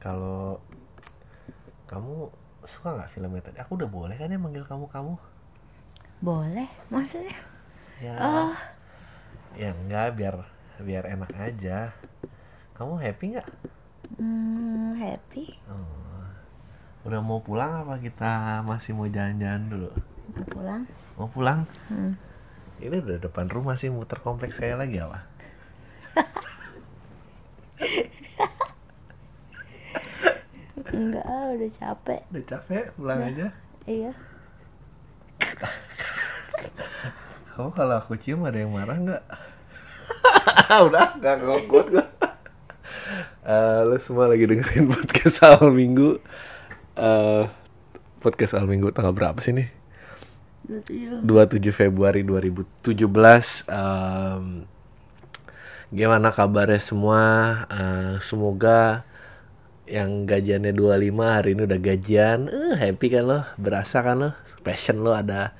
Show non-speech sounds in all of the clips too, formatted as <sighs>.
kalau kamu suka nggak filmnya tadi? Aku udah boleh kan ya manggil kamu kamu? Boleh, maksudnya? Ya, Oh, ya enggak biar biar enak aja. Kamu happy nggak? hmm, happy. Oh. Udah mau pulang apa kita masih mau jalan-jalan dulu? Mau pulang? Mau pulang? Hmm. Ini udah depan rumah sih muter kompleks saya lagi apa? Enggak, ah, udah capek. Udah capek pulang aja. Iya. Kamu kalau aku cium ada yang marah nggak? <laughs> Udah nggak ngokut gue. Eh, lu semua lagi dengerin podcast awal minggu. Eh, podcast awal minggu tanggal berapa sih nih? 27 Februari 2017. Em, gimana kabarnya semua? Eh, semoga yang gajiannya 25 hari ini udah gajian. Eh, happy kan lo? Berasa kan lo? Passion lo ada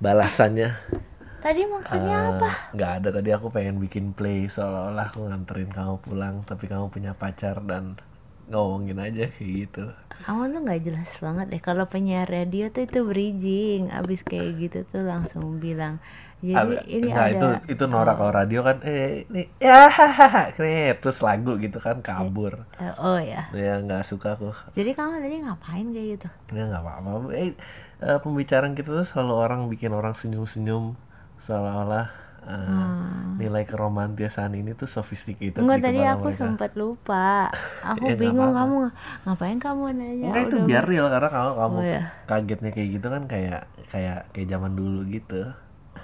balasannya. Tadi maksudnya Eh, apa? nggak ada tadi aku pengen bikin play seolah-olah aku nganterin kamu pulang tapi kamu punya pacar dan ngomongin aja kayak gitu. Kamu tuh nggak jelas banget deh. Kalau penyiar radio tuh itu bridging. Abis kayak gitu tuh langsung bilang. Jadi Ada- ini nggak, ada. itu itu norak kalau radio kan eh ini ya hahaha keren terus lagu gitu kan kabur. Eh, oh ya. Ya nggak suka aku. Jadi kamu tadi ngapain kayak gitu? Ya nggak apa-apa. Eh, eh, pembicaraan kita tuh selalu orang bikin orang senyum-senyum seolah-olah eh, nilai keromantisan ini tuh sophisticated Hmm. Enggak di tadi aku mereka. sempat lupa. Aku <laughs> Ya, bingung apa-apa. kamu nga- ngapain kamu nanya? Enggak itu biar real karena kalau kamu Oh, ya. kagetnya kayak gitu kan kayak kayak kayak zaman dulu gitu.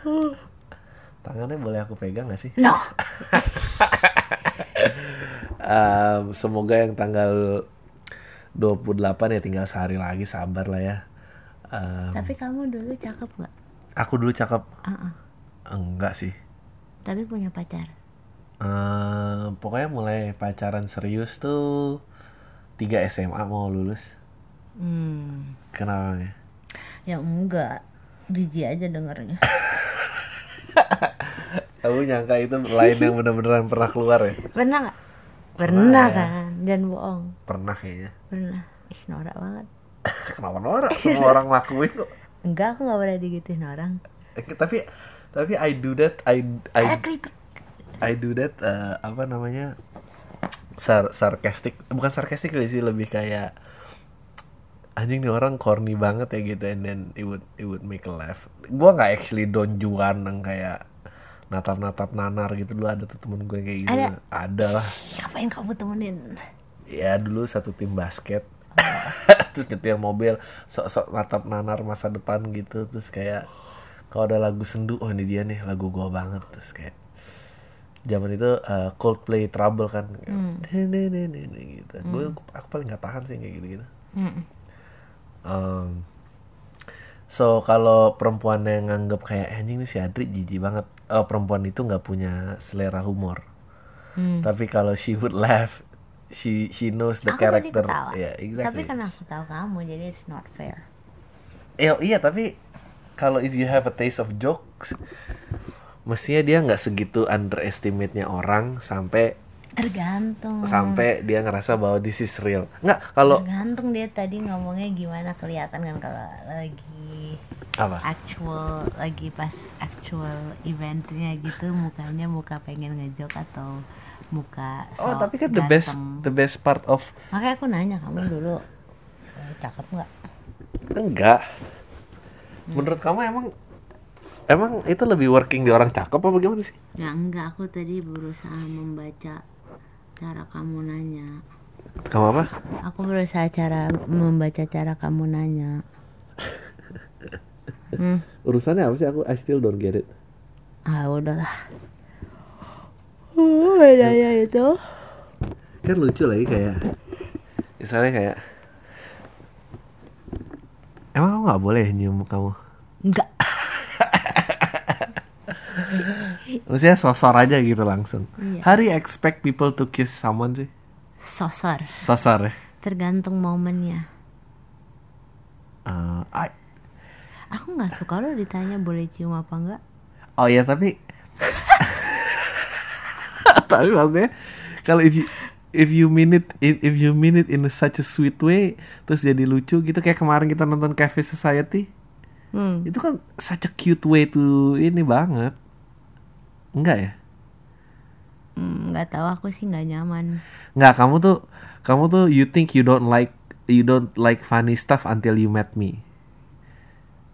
<gasps> Tangannya boleh aku pegang gak sih? No. <laughs> Em, semoga yang tanggal 28 ya tinggal sehari lagi sabar lah ya. Em, Tapi kamu dulu cakep nggak? aku dulu cakep Uh-uh. enggak sih. Tapi punya pacar. Em, pokoknya mulai pacaran serius tuh 3 SMA mau lulus. Hmm. Kenapa ya? Ya enggak. Jijik aja dengernya. <laughs> Aku nyangka itu lain yang bener-beneran pernah keluar ya. Pernah nggak? Pernah kan? Jangan bohong. Pernah kayaknya. Pernah. Ih norak banget. <laughs> Kenapa norak? Semua orang lakuin kok. Enggak, aku nggak pernah digituin orang. Eh, tapi tapi I do that I I Eh. I do that eh, apa namanya sar sarcastic bukan sarcastic sih lebih kayak anjing nih orang corny banget ya gitu and then it would it would make a laugh gua nggak actually Don Juan yang kayak natap natap nanar gitu dulu ada tuh temen gue kayak gitu. Ada? ada lah. Ngapain kamu temenin? ya dulu satu tim basket. <laughs> Terus nyetir mobil sok-sok natap nanar masa depan gitu. Terus kayak kalau ada lagu sendu oh ini dia nih lagu gua banget. Terus kayak zaman itu uh, Coldplay Trouble kan. Neneneneне gitu. Gue aku paling nggak tahan sih kayak gitu gitu Hmm. so kalau perempuan yang nganggep kayak "Eh, anjing nih si Adri jijik banget oh, perempuan itu nggak punya selera humor Hmm. tapi kalau she would laugh she she knows the Aku character ya exactly Tapi kan aku tahu kamu, jadi it's not fair. Eh, iya tapi kalau if you have a taste of jokes mestinya dia nggak segitu underestimate-nya orang sampai Tergantung. sampai dia ngerasa bahwa this is real. Nggak kalau Tergantung dia tadi ngomongnya gimana kelihatan kan kalau lagi apa? actual lagi pas actual eventnya gitu mukanya muka pengen ngejok atau muka oh sok tapi kan the best ganteng. the best part of makanya aku nanya kamu dulu eh, cakep nggak? Enggak. Menurut kamu emang emang itu lebih working di orang cakep apa gimana sih? Ya enggak aku tadi berusaha membaca cara kamu nanya. Kamu apa? Aku berusaha cara membaca cara kamu nanya. Hmm. urusannya apa sih? Aku I still don't get it. Ah udahlah. Oh bedanya itu. Kan lucu lagi kayak misalnya kayak emang kamu nggak boleh nyium kamu? Enggak Maksudnya sosor aja gitu langsung. Iya. How do you expect people to kiss someone sih? sosor Sosor ya? tergantung momennya Eh, I- aku nggak suka lo ditanya boleh cium apa enggak oh ya tapi... <laughs> tapi maksudnya kalau if you... if you mean it if if you mean it in such a sweet way terus jadi lucu gitu kayak kemarin kita nonton Cafe Society Hmm. itu kan such a cute way to ini banget enggak ya Hmm, nggak tahu aku sih nggak nyaman. Nggak, kamu tuh kamu tuh you think you don't like you don't like funny stuff until you met me.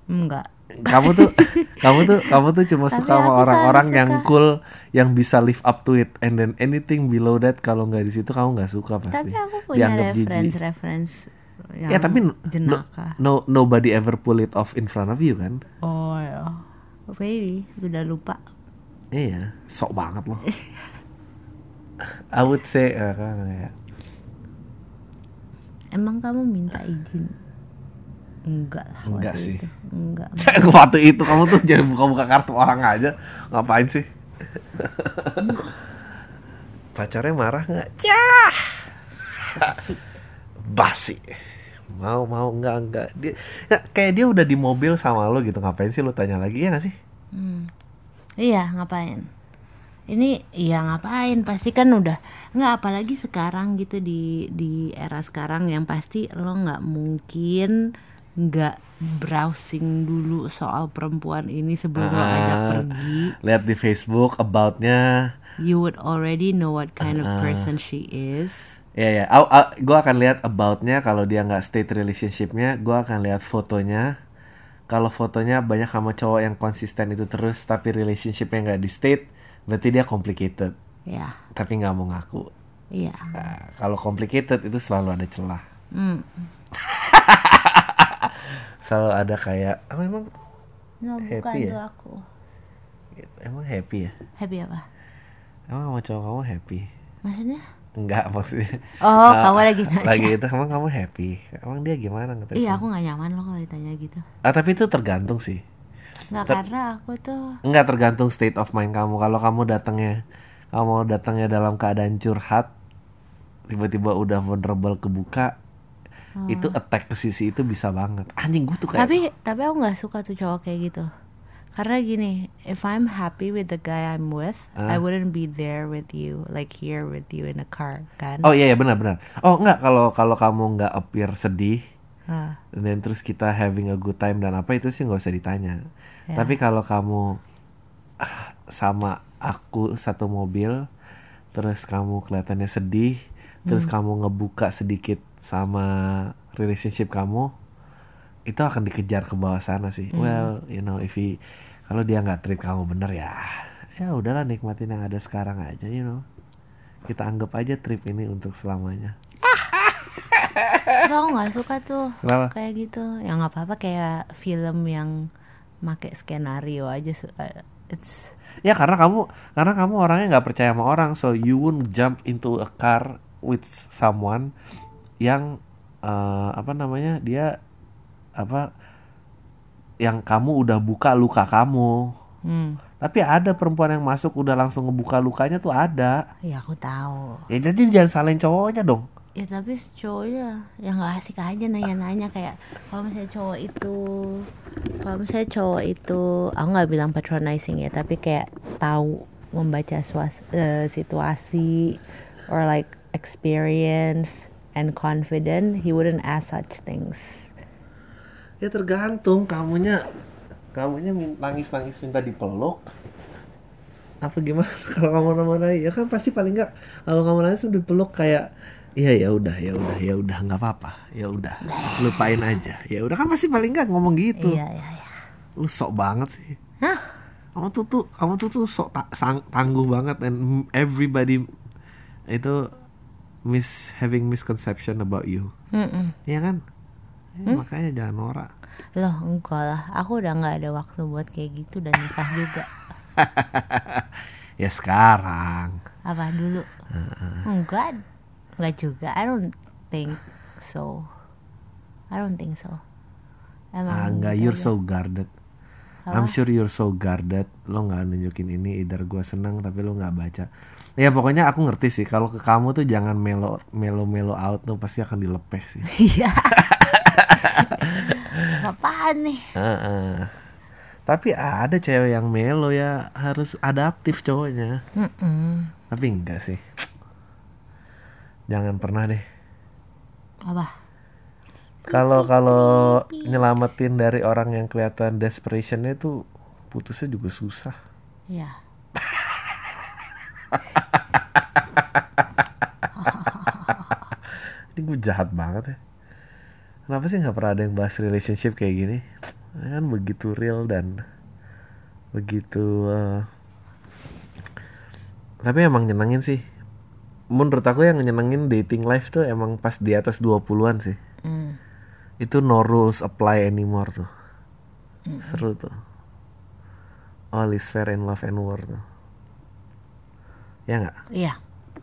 Enggak. Kamu tuh <laughs> kamu tuh kamu tuh cuma Tapi suka sama orang-orang yang cool yang bisa live up to it and then anything below that kalau nggak di situ kamu nggak suka pasti. Tapi aku punya Dianggap jijik. reference-reference yang Ya tapi no, no nobody ever pull it off in front of you kan? Oh ya. Maybe udah lupa. Iya, sok banget loh. <laughs> I would say eh, kan, ya. Emang kamu minta izin? Enggak lah. waktu Enggak sih. itu. Enggak. <laughs> Waktu itu kamu tuh jangan buka-buka kartu orang aja. Ngapain sih? <laughs> Pacarnya marah nggak? Cah. Asik. Basi. Mau mau enggak enggak. Dia ya, kayak dia udah di mobil sama lo gitu. Ngapain sih lo tanya lagi ya nggak sih? Hmm. Iya, ngapain? Ini iya ngapain? Pasti kan udah nggak apalagi sekarang gitu di di era sekarang yang pasti lo nggak mungkin nggak browsing dulu soal perempuan ini sebelum lo Ah. ajak pergi. Lihat di Facebook aboutnya. You would already know what kind of Ah. person she is. Ya ya. Au- au- Gue akan lihat aboutnya kalau dia nggak state relationshipnya. Gue akan lihat fotonya. Kalau fotonya banyak sama cowok yang konsisten itu terus tapi relationshipnya nggak di state, berarti dia complicated. Ya, Tapi nggak mau ngaku. iya. Nah, kalau complicated itu selalu ada celah. Hmm. <laughs> Selalu ada kayak, ah, memang No, bukan Happy ya? tuh aku. emang happy ya? Happy apa? Emang sama cowok kamu happy? Maksudnya? Enggak maksudnya. Oh, Ah, kamu lagi nanya. Lagi itu emang kamu happy? Emang dia gimana? Katanya? Iya, aku nggak nyaman loh kalau ditanya gitu. Ah, tapi itu tergantung sih. Nggak Ter- karena aku tuh Enggak tergantung state of mind kamu. Kalau kamu datangnya, kamu datangnya dalam keadaan curhat, tiba-tiba udah vulnerable kebuka, itu attack ke sisi itu bisa banget. Anjing gue tuh kayak. Hmm. tapi tapi aku nggak suka tuh cowok kayak gitu karena gini if I'm happy with the guy I'm with Ah. I wouldn't be there with you like here with you in a car kan Oh iya iya benar benar. Oh enggak kalau kalau kamu nggak appear sedih, Ah, dan terus kita having a good time dan apa itu sih nggak usah ditanya. Ya. Tapi kalau kamu ah, sama aku satu mobil, terus kamu kelihatannya sedih, terus Hmm. kamu ngebuka sedikit sama relationship kamu, itu akan dikejar ke bawah sana sih. Hmm. Well, you know, if he kalau dia nggak treat kamu bener ya, ya udahlah nikmatin yang ada sekarang aja, you know. Kita anggap aja trip ini untuk selamanya. Aku nggak suka tuh Kenapa? kayak gitu yang nggak apa-apa kayak film yang make skenario aja uh, it's Ya karena kamu karena kamu orangnya nggak percaya sama orang, so you won't jump into a car with someone yang eh, apa namanya dia apa yang kamu udah buka luka kamu. hmm, Tapi ada perempuan yang masuk udah langsung ngebuka lukanya tuh ada. ya aku tahu Ya jadi jangan salahin cowoknya dong. ya tapi cowoknya yang nggak asik aja nanya-nanya kayak kalau misalnya cowok itu kalau misalnya cowok itu aku nggak bilang patronizing ya tapi kayak tahu membaca suas- eh, situasi or like experience and confident he wouldn't ask such things Ya tergantung. Kamunya kamunya min- nangis-nangis minta dipeluk. Apa gimana? <laughs> Kalau kamu nama ya kan pasti paling nggak kalau kamu nangis udah peluk kayak iya ya udah ya udah ya udah nggak apa-apa ya udah lupain aja. Ya udah kan pasti paling nggak ngomong gitu. Iya iya iya. Lu sok banget sih. Hah? kamu tuh tuh kamu tuh tuh sok ta- sang- tangguh banget and everybody itu mis having misconception about you. Mm-mm. ya kan Ya, makanya jangan norak. Loh enggak lah. Aku udah nggak ada waktu buat kayak gitu dan nikah juga. <laughs> Ya sekarang. Apa dulu? Enggak. Enggak juga. I don't think so. I don't think so. Emang ah, enggak. gitu you're so guarded. I'm sure you're so guarded. Lo nggak nunjukin ini either gue seneng tapi lo nggak baca. Ya pokoknya aku ngerti sih. Kalau ke kamu tuh jangan melo melo melo out tuh pasti akan dilepeh sih. <laughs> Iya apaan nih Heeh. tapi ada cewek yang melo ya harus adaptif cowoknya Mm-mm. tapi enggak sih jangan pernah deh Apa? kalau kalau nyelamatin dari orang yang kelihatan desperationnya itu putusnya juga susah Iya. <laughs> ini gue jahat banget ya kenapa sih nggak pernah ada yang bahas relationship kayak gini? Kan begitu real dan begitu eh, tapi emang nyenengin sih. Menurut aku yang nyenengin dating life tuh emang pas di atas 20-an sih. Hmm. itu no rules apply anymore tuh. Seru tuh. All is fair in love and war tuh. Ya nggak? Iya.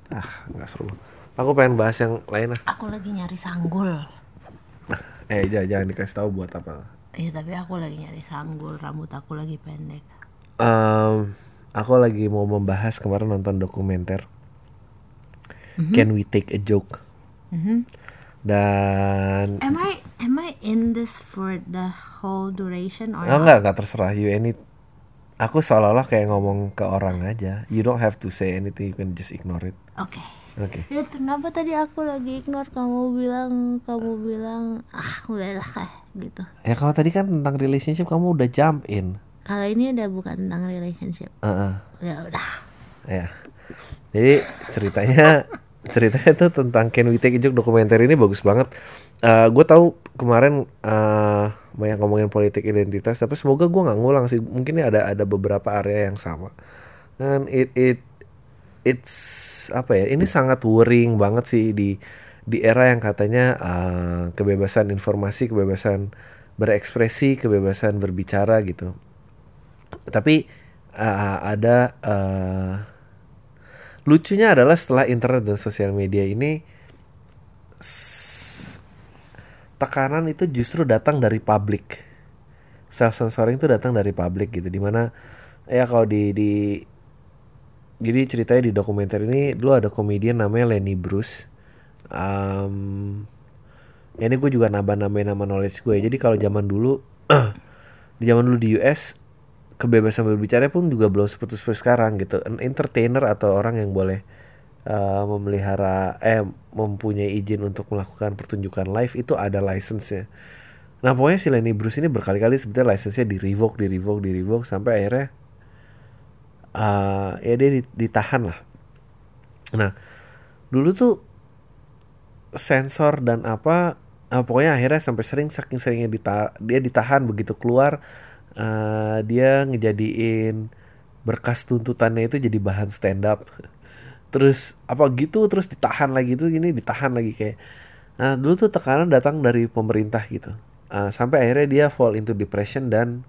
ah nggak seru. Aku pengen bahas yang lain ah Aku lagi nyari sanggul. Eh jangan, jangan dikasih tahu buat apa Iya tapi aku lagi nyari sanggul. Rambut aku lagi pendek. Em, aku lagi mau membahas kemarin nonton dokumenter Can We Take a Joke Mhm. dan Am I am I in this for the whole duration or oh enggak enggak terserah you any aku seolah-olah kayak ngomong ke orang aja you don't have to say anything you can just ignore it Oke. oke Ya kenapa tadi aku lagi ignore kamu bilang kamu bilang ah udah lah gitu. ya kalau tadi kan tentang relationship kamu udah jump in Kalau ini udah bukan tentang relationship. Heeh. Ya udah. ya jadi ceritanya <laughs> ceritanya tuh tentang Can We Take a Joke dokumenter ini bagus banget gue tahu kemarin eh, banyak ngomongin politik identitas tapi semoga gue nggak ngulang sih. Mungkin ada ada beberapa area yang sama. Dan it it it's apa ya ini sangat worrying banget sih di di era yang katanya eh, kebebasan informasi kebebasan berekspresi kebebasan berbicara gitu. Tapi eh, ada eh, lucunya adalah setelah internet dan sosial media ini tekanan itu justru datang dari publik self censoring itu datang dari publik gitu di mana ya kalau di di jadi ceritanya di dokumenter ini dulu ada komedian namanya Lenny Bruce. Am, ya ini gue juga nambah-nambahin nama knowledge gue jadi kalau zaman dulu <clears throat> di zaman dulu di US kebebasan berbicara pun juga belum seperti seperti sekarang gitu. An entertainer atau orang yang boleh uh, memelihara eh mempunyai izin untuk melakukan pertunjukan live itu ada license-nya. Nah pokoknya si Lenny Bruce ini berkali-kali sebetulnya license-nya di revoke, di revoke, di revoke sampai akhirnya uh, ya dia di- ditahan lah. Nah dulu tuh sensor dan apa eh, pokoknya akhirnya sampai sering saking seringnya dita- dia ditahan begitu keluar eh, dia ngejadiin berkas tuntutannya itu jadi bahan stand up terus apa gitu terus ditahan lagi tuh gini ditahan lagi kayak nah dulu tuh tekanan datang dari pemerintah gitu. Eh, sampai akhirnya dia fall into depression dan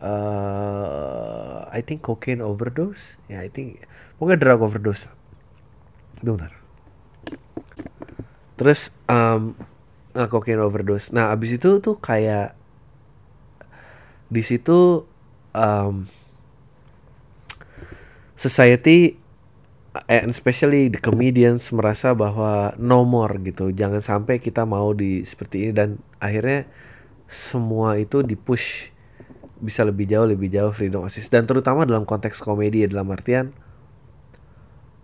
eh I think cocaine overdose? Ya I think pokoknya drug overdose. Tunggu bentar. Terus um, nah, cocaine overdose. Nah abis itu tuh kayak di situ um, society and especially the comedians merasa bahwa no more gitu. Jangan sampai kita mau di seperti ini dan akhirnya semua itu di push bisa lebih jauh lebih jauh freedom of dan terutama dalam konteks komedi dalam artian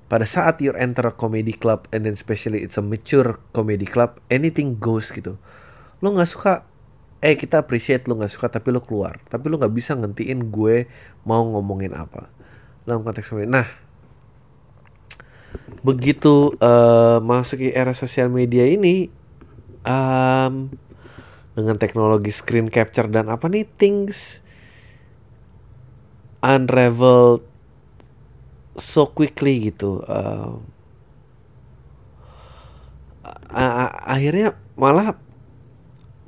pada saat you enter a comedy club and then especially it's a mature comedy club anything goes gitu. Lo nggak suka eh kita appreciate lo nggak suka tapi lo keluar. Tapi lo nggak bisa ngentiin gue mau ngomongin apa. Dalam konteks komedi. Nah begitu eh, masuki era sosial media ini em, dengan teknologi screen capture dan apa nih things unraveled so quickly gitu a- akhirnya malah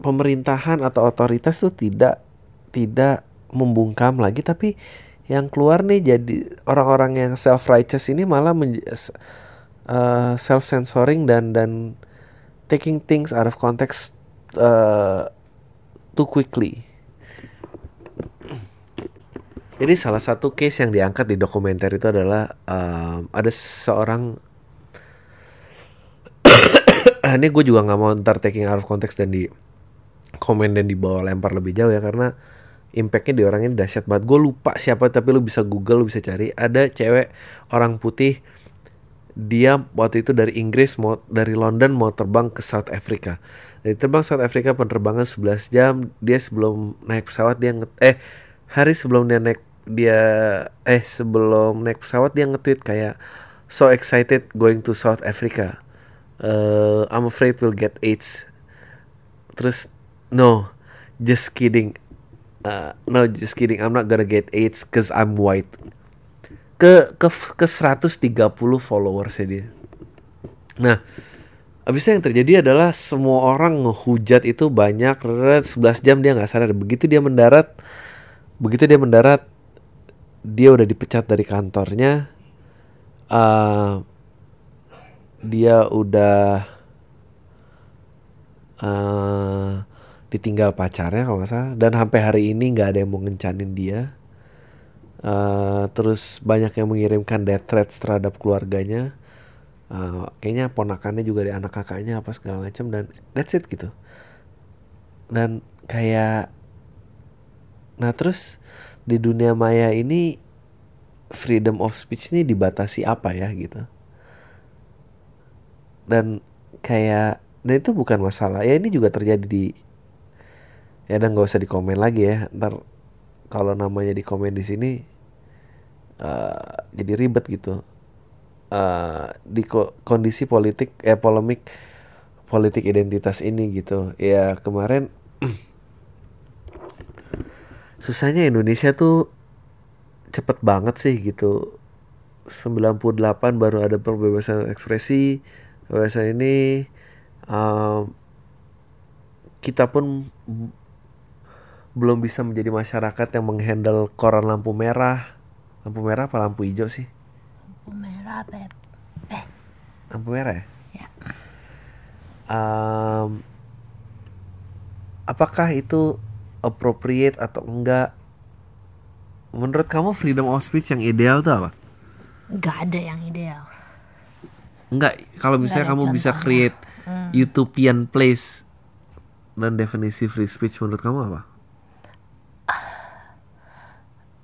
pemerintahan atau otoritas tuh tidak tidak membungkam lagi tapi yang keluar nih jadi orang-orang yang self righteous ini malah self censoring dan dan taking things out of context uh, too quickly. Jadi salah satu case yang diangkat di dokumenter itu adalah um, ada seorang <coughs> ini gue juga nggak mau ntar taking out of context dan di komen dan dibawa lempar lebih jauh ya karena impactnya di orang ini dahsyat banget. Gue lupa siapa tapi lu bisa google lu bisa cari. Ada cewek orang putih dia waktu itu dari Inggris mau dari London mau terbang ke South Africa. Dari terbang South Africa penerbangan 11 jam dia sebelum naik pesawat dia nge eh hari sebelum dia naik dia eh sebelum naik pesawat dia nge-tweet kayak so excited going to South Africa. Uh, I'm afraid we'll get AIDS. Terus no just kidding uh, no just kidding I'm not gonna get AIDS cause I'm white ke ke ke 130 followersnya dia. Nah, abisnya yang terjadi adalah semua orang ngehujat itu banyak, 11 jam dia nggak sadar. Begitu dia mendarat, begitu dia mendarat, dia udah dipecat dari kantornya. Uh, dia udah uh, ditinggal pacarnya kalau nggak salah dan sampai hari ini nggak ada yang mau ngencanin dia Uh, terus banyak yang mengirimkan death threats terhadap keluarganya. Uh, kayaknya ponakannya juga di anak kakaknya apa segala macam dan that's it gitu. Dan kayak nah terus di dunia maya ini freedom of speech ini dibatasi apa ya gitu. Dan kayak dan itu bukan masalah ya ini juga terjadi di ya dan nggak usah dikomen lagi ya. Ntar kalau namanya di komen di sini uh, jadi ribet gitu. Uh, di ko kondisi politik eh polemik politik identitas ini gitu. Ya kemarin <clears throat> susahnya Indonesia tuh cepet banget sih gitu. 98 baru ada perbebasan ekspresi kebebasan ini um, kita pun belum bisa menjadi masyarakat yang menghandle koran lampu merah. Lampu merah apa lampu hijau sih? Lampu merah, Beb. Eh. Lampu merah ya? Ya. Um, apakah itu appropriate atau enggak? Menurut kamu freedom of speech yang ideal tuh apa? Gak ada yang ideal. Enggak, kalau misalnya kamu bisa create hmm. utopian place dan definisi free speech menurut kamu apa?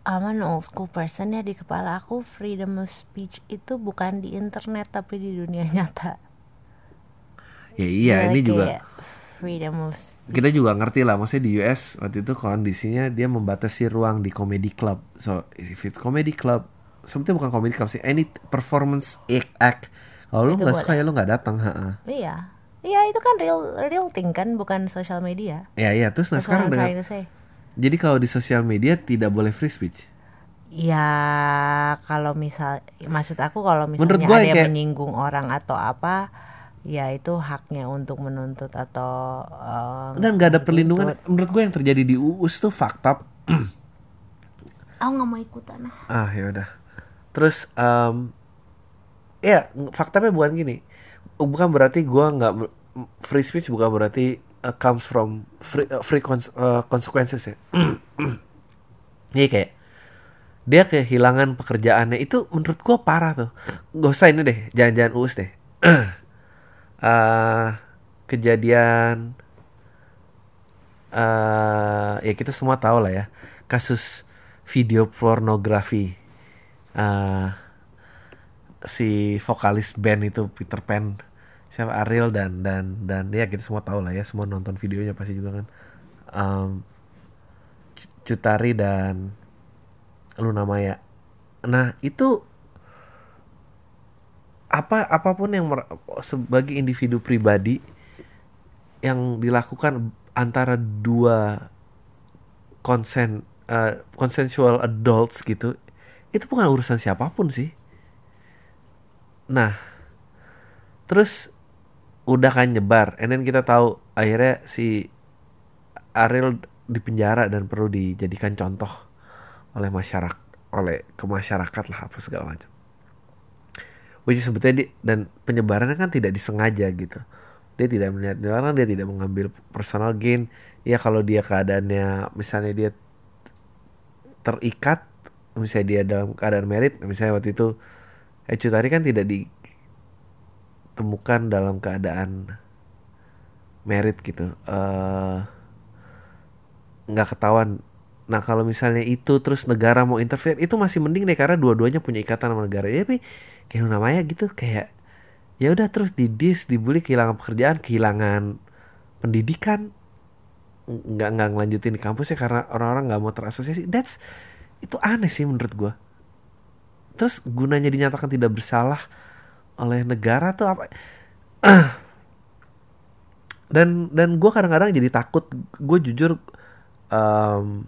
I'm an old school person ya di kepala aku freedom of speech itu bukan di internet tapi di dunia nyata. Ya iya ya, ini juga freedom of speech. Kita juga ngerti lah maksudnya di US waktu itu kondisinya dia membatasi ruang di comedy club. So if it's comedy club sebetulnya bukan comedy club sih any performance act. Kalau lu nggak suka ya lu nggak datang. Ha Iya. Iya itu kan real real thing kan bukan social media. Iya iya terus nah sekarang dengan jadi kalau di sosial media tidak boleh free speech? Ya kalau misal maksud aku kalau misalnya ada yang kayak... menyinggung orang atau apa ya itu haknya untuk menuntut atau um, dan gak ada perlindungan. Menurut gue yang terjadi di UUS tuh fakta aku nggak mau ikutan ah ya udah. Terus um, ya faktanya bukan gini. Bukan berarti gue nggak free speech bukan berarti uh, comes from free, uh, free cons uh, consequences ya. <coughs> Ini kayak dia kehilangan pekerjaannya itu menurut gua parah tuh. Gak usah ini deh, jangan-jangan us deh. <coughs> uh, kejadian uh, ya kita semua tahu lah ya kasus video pornografi uh, si vokalis band itu Peter Pan siapa Ariel dan dan dan ya kita semua tahu lah ya semua nonton videonya pasti juga kan. Um, Cutari dan Luna Maya. Nah itu apa apa pun yang sebagai individu pribadi yang dilakukan antara dua konsen uh, consensual adults gitu itu bukan urusan siapa pun sih. Nah terus udah kan nyebar and then kita tahu akhirnya si Ariel di penjara dan perlu dijadikan contoh oleh masyarakat oleh ke masyarakat lah apa segala macam. Which is sebetulnya di, dan penyebarannya kan tidak disengaja gitu. Dia tidak melihat orang dia tidak mengambil personal gain. Ya kalau dia keadaannya misalnya dia terikat misalnya dia dalam keadaan merit misalnya waktu itu Ecu tadi kan tidak di temukan dalam keadaan merit gitu eh, nggak uh, ketahuan Nah kalau misalnya itu terus negara mau interfere itu masih mending deh karena dua-duanya punya ikatan sama negara. Ya tapi kayak namanya gitu kayak ya udah terus didis, dibully, kehilangan pekerjaan, kehilangan pendidikan, nggak nggak ngelanjutin di kampus ya karena orang-orang nggak mau terasosiasi. That's itu aneh sih menurut gue. Terus gunanya dinyatakan tidak bersalah oleh negara tuh apa? <clears throat> dan dan gue kadang-kadang jadi takut. Gue jujur um,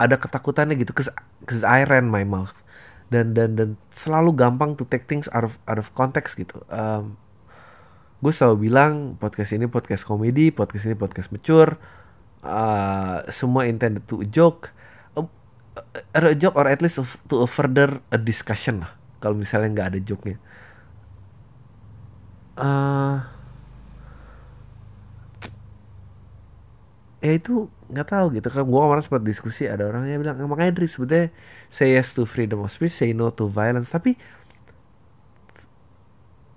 ada ketakutannya gitu cause, cause I ran my mouth dan dan dan selalu gampang to take things out of out of context gitu um, gue selalu bilang podcast ini podcast komedi podcast ini podcast mature uh, semua intended to joke a, a joke or at least to a further a discussion lah kalau misalnya nggak ada joke-nya. Uh, ya itu nggak tahu gitu. Kan gue kemarin sempat diskusi ada orang yang bilang makanya Dri sebetulnya say yes to freedom of speech say no to violence. Tapi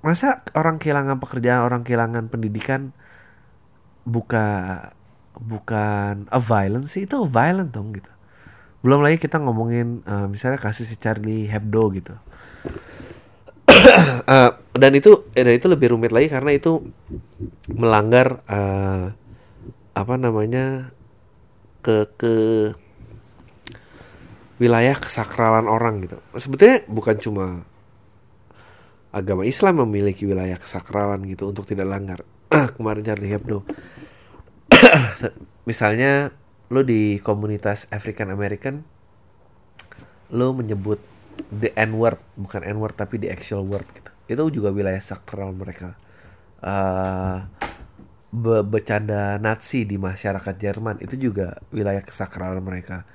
masa orang kehilangan pekerjaan orang kehilangan pendidikan buka bukan a violence itu a violent dong gitu. Belum lagi kita ngomongin uh, misalnya kasus si Charlie Hebdo gitu uh, <clears throat> dan itu dan itu lebih rumit lagi karena itu melanggar uh, apa namanya ke ke wilayah kesakralan orang gitu. Sebetulnya bukan cuma agama Islam memiliki wilayah kesakralan gitu untuk tidak langgar. <clears throat> Kemarin Charlie Hebdo. <clears throat> Misalnya lo di komunitas African American lo menyebut the N word bukan N word tapi the actual word gitu. Itu juga wilayah sakral mereka. Uh, be bercanda Nazi di masyarakat Jerman itu juga wilayah kesakralan mereka.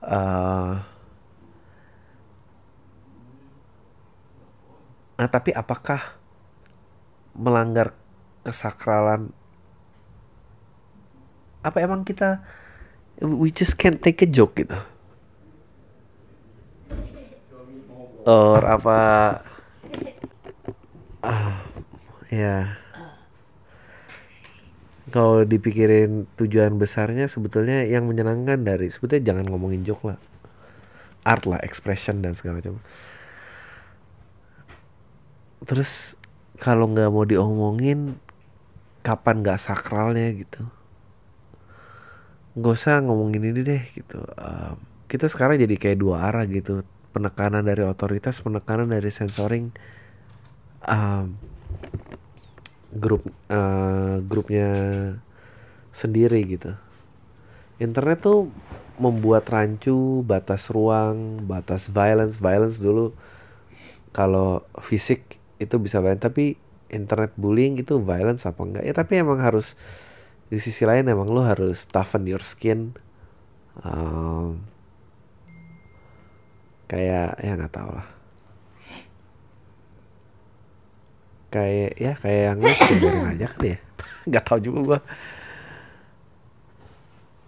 Uh, nah tapi apakah melanggar kesakralan? Apa emang kita we just can't take a joke gitu? Or apa? Ah, ya. Kalau dipikirin tujuan besarnya sebetulnya yang menyenangkan dari sebetulnya jangan ngomongin joke lah. Art lah expression dan segala macam. Terus kalau nggak mau diomongin kapan nggak sakralnya gitu? Nggak usah ngomongin ini deh gitu. Um, kita sekarang jadi kayak dua arah gitu penekanan dari otoritas penekanan dari sensoring um, grup uh, grupnya sendiri gitu. Internet tuh membuat rancu batas ruang batas violence. Violence dulu kalau fisik itu bisa banget tapi internet bullying itu violence apa enggak? Ya tapi emang harus di sisi lain emang lo harus toughen your skin. Um, kayak ya nggak tau lah. Kayak ya kayak yang biarin aja kan ya nggak tahu juga gua.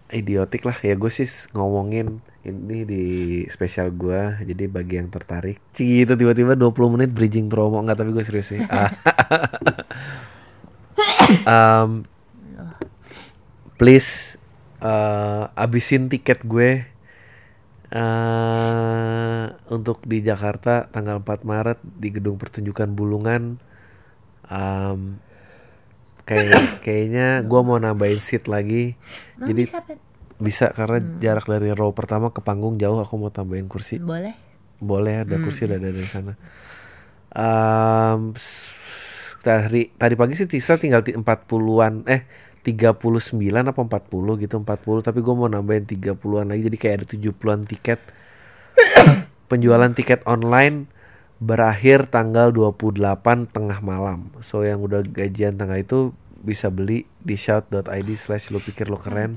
Idiotik lah. Ya gue sih ngomongin ini di spesial gue jadi bagi yang tertarik. Cik itu tiba-tiba 20 menit bridging promo. Nggak tapi gue serius sih. <laughs> Um, please uh, abisin tiket gue uh, untuk di Jakarta tanggal 4 Maret di gedung pertunjukan Bulungan um, kayak kayaknya gue mau nambahin seat lagi. Bang jadi bisa, bisa karena hmm. jarak dari row pertama ke panggung jauh aku mau tambahin kursi. Boleh? Boleh ada hmm. kursi ada dari sana. Um, dari tadi pagi sih Tisa tinggal 40-an eh 39 apa 40 gitu 40 tapi gue mau nambahin 30-an lagi jadi kayak ada 70-an tiket <coughs> penjualan tiket online berakhir tanggal 28 tengah malam. So yang udah gajian tengah itu bisa beli di shout.id slash lu pikir lu keren.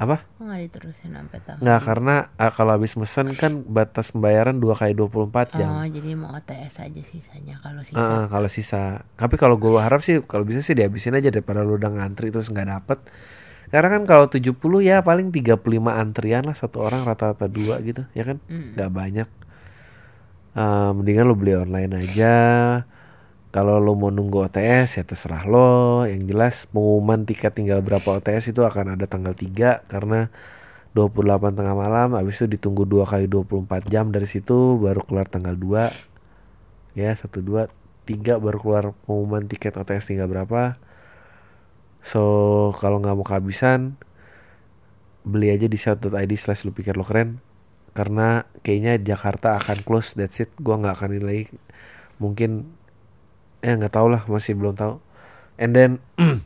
Apa? Nggak diterusin sampai tanggal. Nggak karena uh, kalau habis mesen kan batas pembayaran dua kali 24 jam. Oh jadi mau OTS aja sisanya kalau sisa. Uh, kalau sisa. Tapi kalau gue harap sih kalau bisa sih dihabisin aja daripada lu udah ngantri terus nggak dapet. Karena kan kalau 70 ya paling 35 antrian lah satu orang rata-rata dua gitu ya kan. Mm. Gak banyak uh, mendingan lo beli online aja kalau lo mau nunggu OTS ya terserah lo. Yang jelas pengumuman tiket tinggal berapa OTS itu akan ada tanggal 3 karena 28 tengah malam habis itu ditunggu dua kali 24 jam dari situ baru keluar tanggal 2 ya satu dua tiga baru keluar pengumuman tiket OTS tinggal berapa. So kalau nggak mau kehabisan beli aja di shout.id slash lu pikir lo keren. Karena kayaknya Jakarta akan close that's it. Gua nggak akan ini lagi. Mungkin eh nggak tahu lah masih belum tahu. And then <clears throat>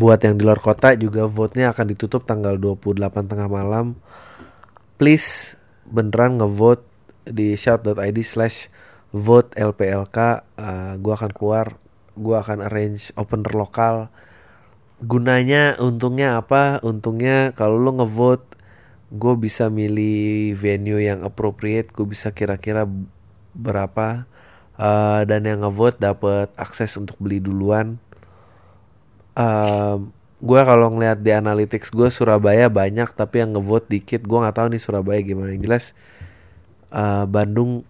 buat yang di luar kota juga vote-nya akan ditutup tanggal 28 tengah malam. Please beneran ngevote di shout.id slash vote LPLK uh, gue akan keluar gue akan arrange opener lokal. Gunanya untungnya apa? Untungnya kalau lo ngevote gue bisa milih venue yang appropriate gue bisa kira-kira berapa uh, dan yang ngevote dapat akses untuk beli duluan. Um, gue kalau ngeliat di analytics gue Surabaya banyak tapi yang ngevote dikit gue nggak tahu nih Surabaya gimana. Yang jelas uh, Bandung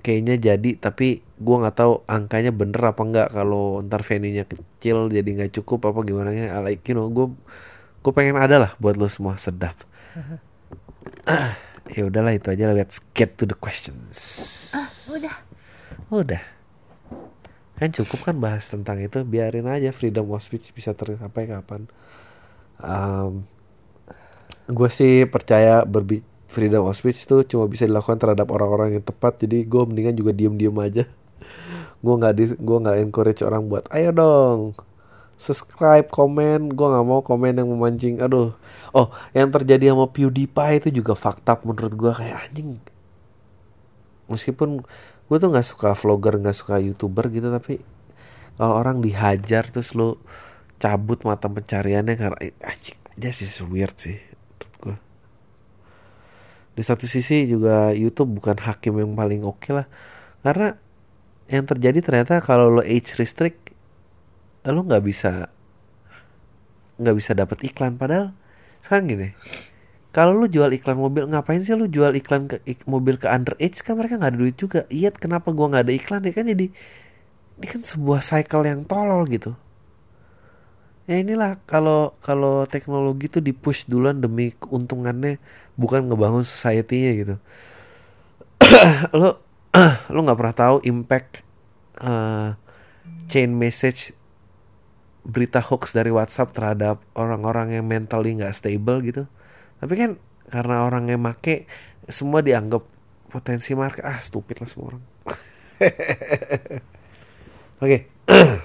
kayaknya jadi tapi gue nggak tahu angkanya bener apa enggak kalau ntar venue-nya kecil jadi nggak cukup apa gimana ya like you know gue gue pengen ada lah buat lo semua sedap. <laughs> Ya udahlah itu aja let's get to the questions. Ah udah udah. Kan cukup kan bahas tentang itu. Biarin aja freedom of speech bisa tercapai kapan. Um, gue sih percaya berbi freedom of speech tuh cuma bisa dilakukan terhadap orang-orang yang tepat. Jadi gue mendingan juga diem-diem aja. Gue nggak di gue nggak encourage orang buat ayo dong subscribe komen. Gue nggak mau komen yang memancing. Aduh. Oh yang terjadi sama PewDiePie itu juga fakta menurut gue kayak anjing. Meskipun gue tuh nggak suka vlogger nggak suka youtuber gitu tapi kalau orang dihajar terus lo cabut mata pencariannya karena anjing aja sih weird sih menurut gue di satu sisi juga YouTube bukan hakim yang paling oke okay lah karena yang terjadi ternyata kalau lo age restrict lo nggak bisa nggak bisa dapat iklan. Padahal sekarang gini kalau lu jual iklan mobil ngapain sih lu jual iklan ke ik, mobil ke underage kan mereka nggak ada duit juga. Iya kenapa gua nggak ada iklan? Ya kan jadi ini kan sebuah cycle yang tolol gitu. Ya inilah kalau kalau teknologi tuh dipush duluan demi keuntungannya bukan ngebangun society-nya gitu. <clears throat> Lo lo <clears throat> nggak pernah tahu impact uh, chain message berita hoax dari WhatsApp terhadap orang-orang yang mentally nggak stable gitu tapi kan karena orang yang make semua dianggap potensi market. Ah stupid lah semua orang. <laughs> Oke. <clears throat>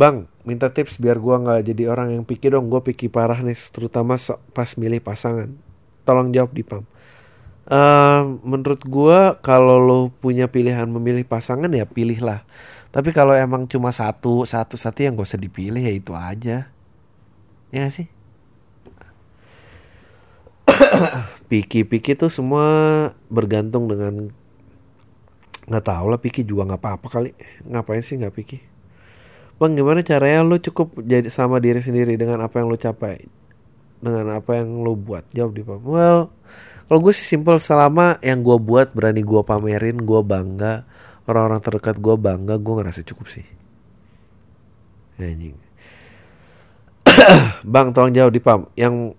Bang minta tips biar gua nggak jadi orang yang pikir dong. Gue pikir parah nih terutama pas milih pasangan. Tolong jawab di pam. Uh, menurut gua kalau lo punya pilihan memilih pasangan ya pilihlah. Tapi kalau emang cuma satu satu satu yang gak usah dipilih ya itu aja. Ya gak sih <coughs> Piki-piki tuh semua bergantung dengan nggak tahu lah Piki juga nggak apa-apa kali. Ngapain sih nggak Piki? Bang gimana caranya lu cukup jadi sama diri sendiri dengan apa yang lu capai? Dengan apa yang lu buat? Jawab di Pam well kalau gue sih simple selama yang gue buat berani gue pamerin gue bangga orang-orang terdekat gue bangga gue ngerasa cukup sih. Anjing. <coughs> Bang tolong jawab di pam yang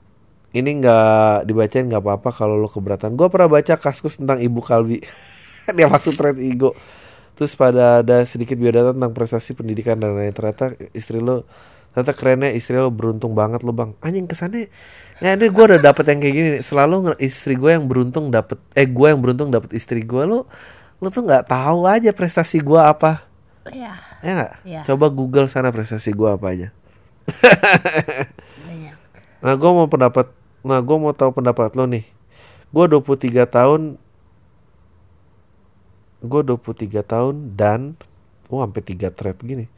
ini nggak dibacain nggak apa-apa kalau lo keberatan. Gue pernah baca kasus tentang ibu Kalbi. <laughs> Dia masuk thread ego. Terus pada ada sedikit biodata tentang prestasi pendidikan dan lain ternyata istri lo ternyata kerennya istri lo beruntung banget lo bang anjing kesannya ya ini gue udah dapet yang kayak gini selalu istri gue yang beruntung dapet eh gue yang beruntung dapet istri gue lo lo tuh nggak tahu aja prestasi gue apa ya ya gak? ya. coba google sana prestasi gue apa aja <laughs> banyak nah gue mau pendapat Nah, gue mau tahu pendapat lo nih. Gue 23 tahun. Gue 23 tahun dan oh sampai 3 thread gini.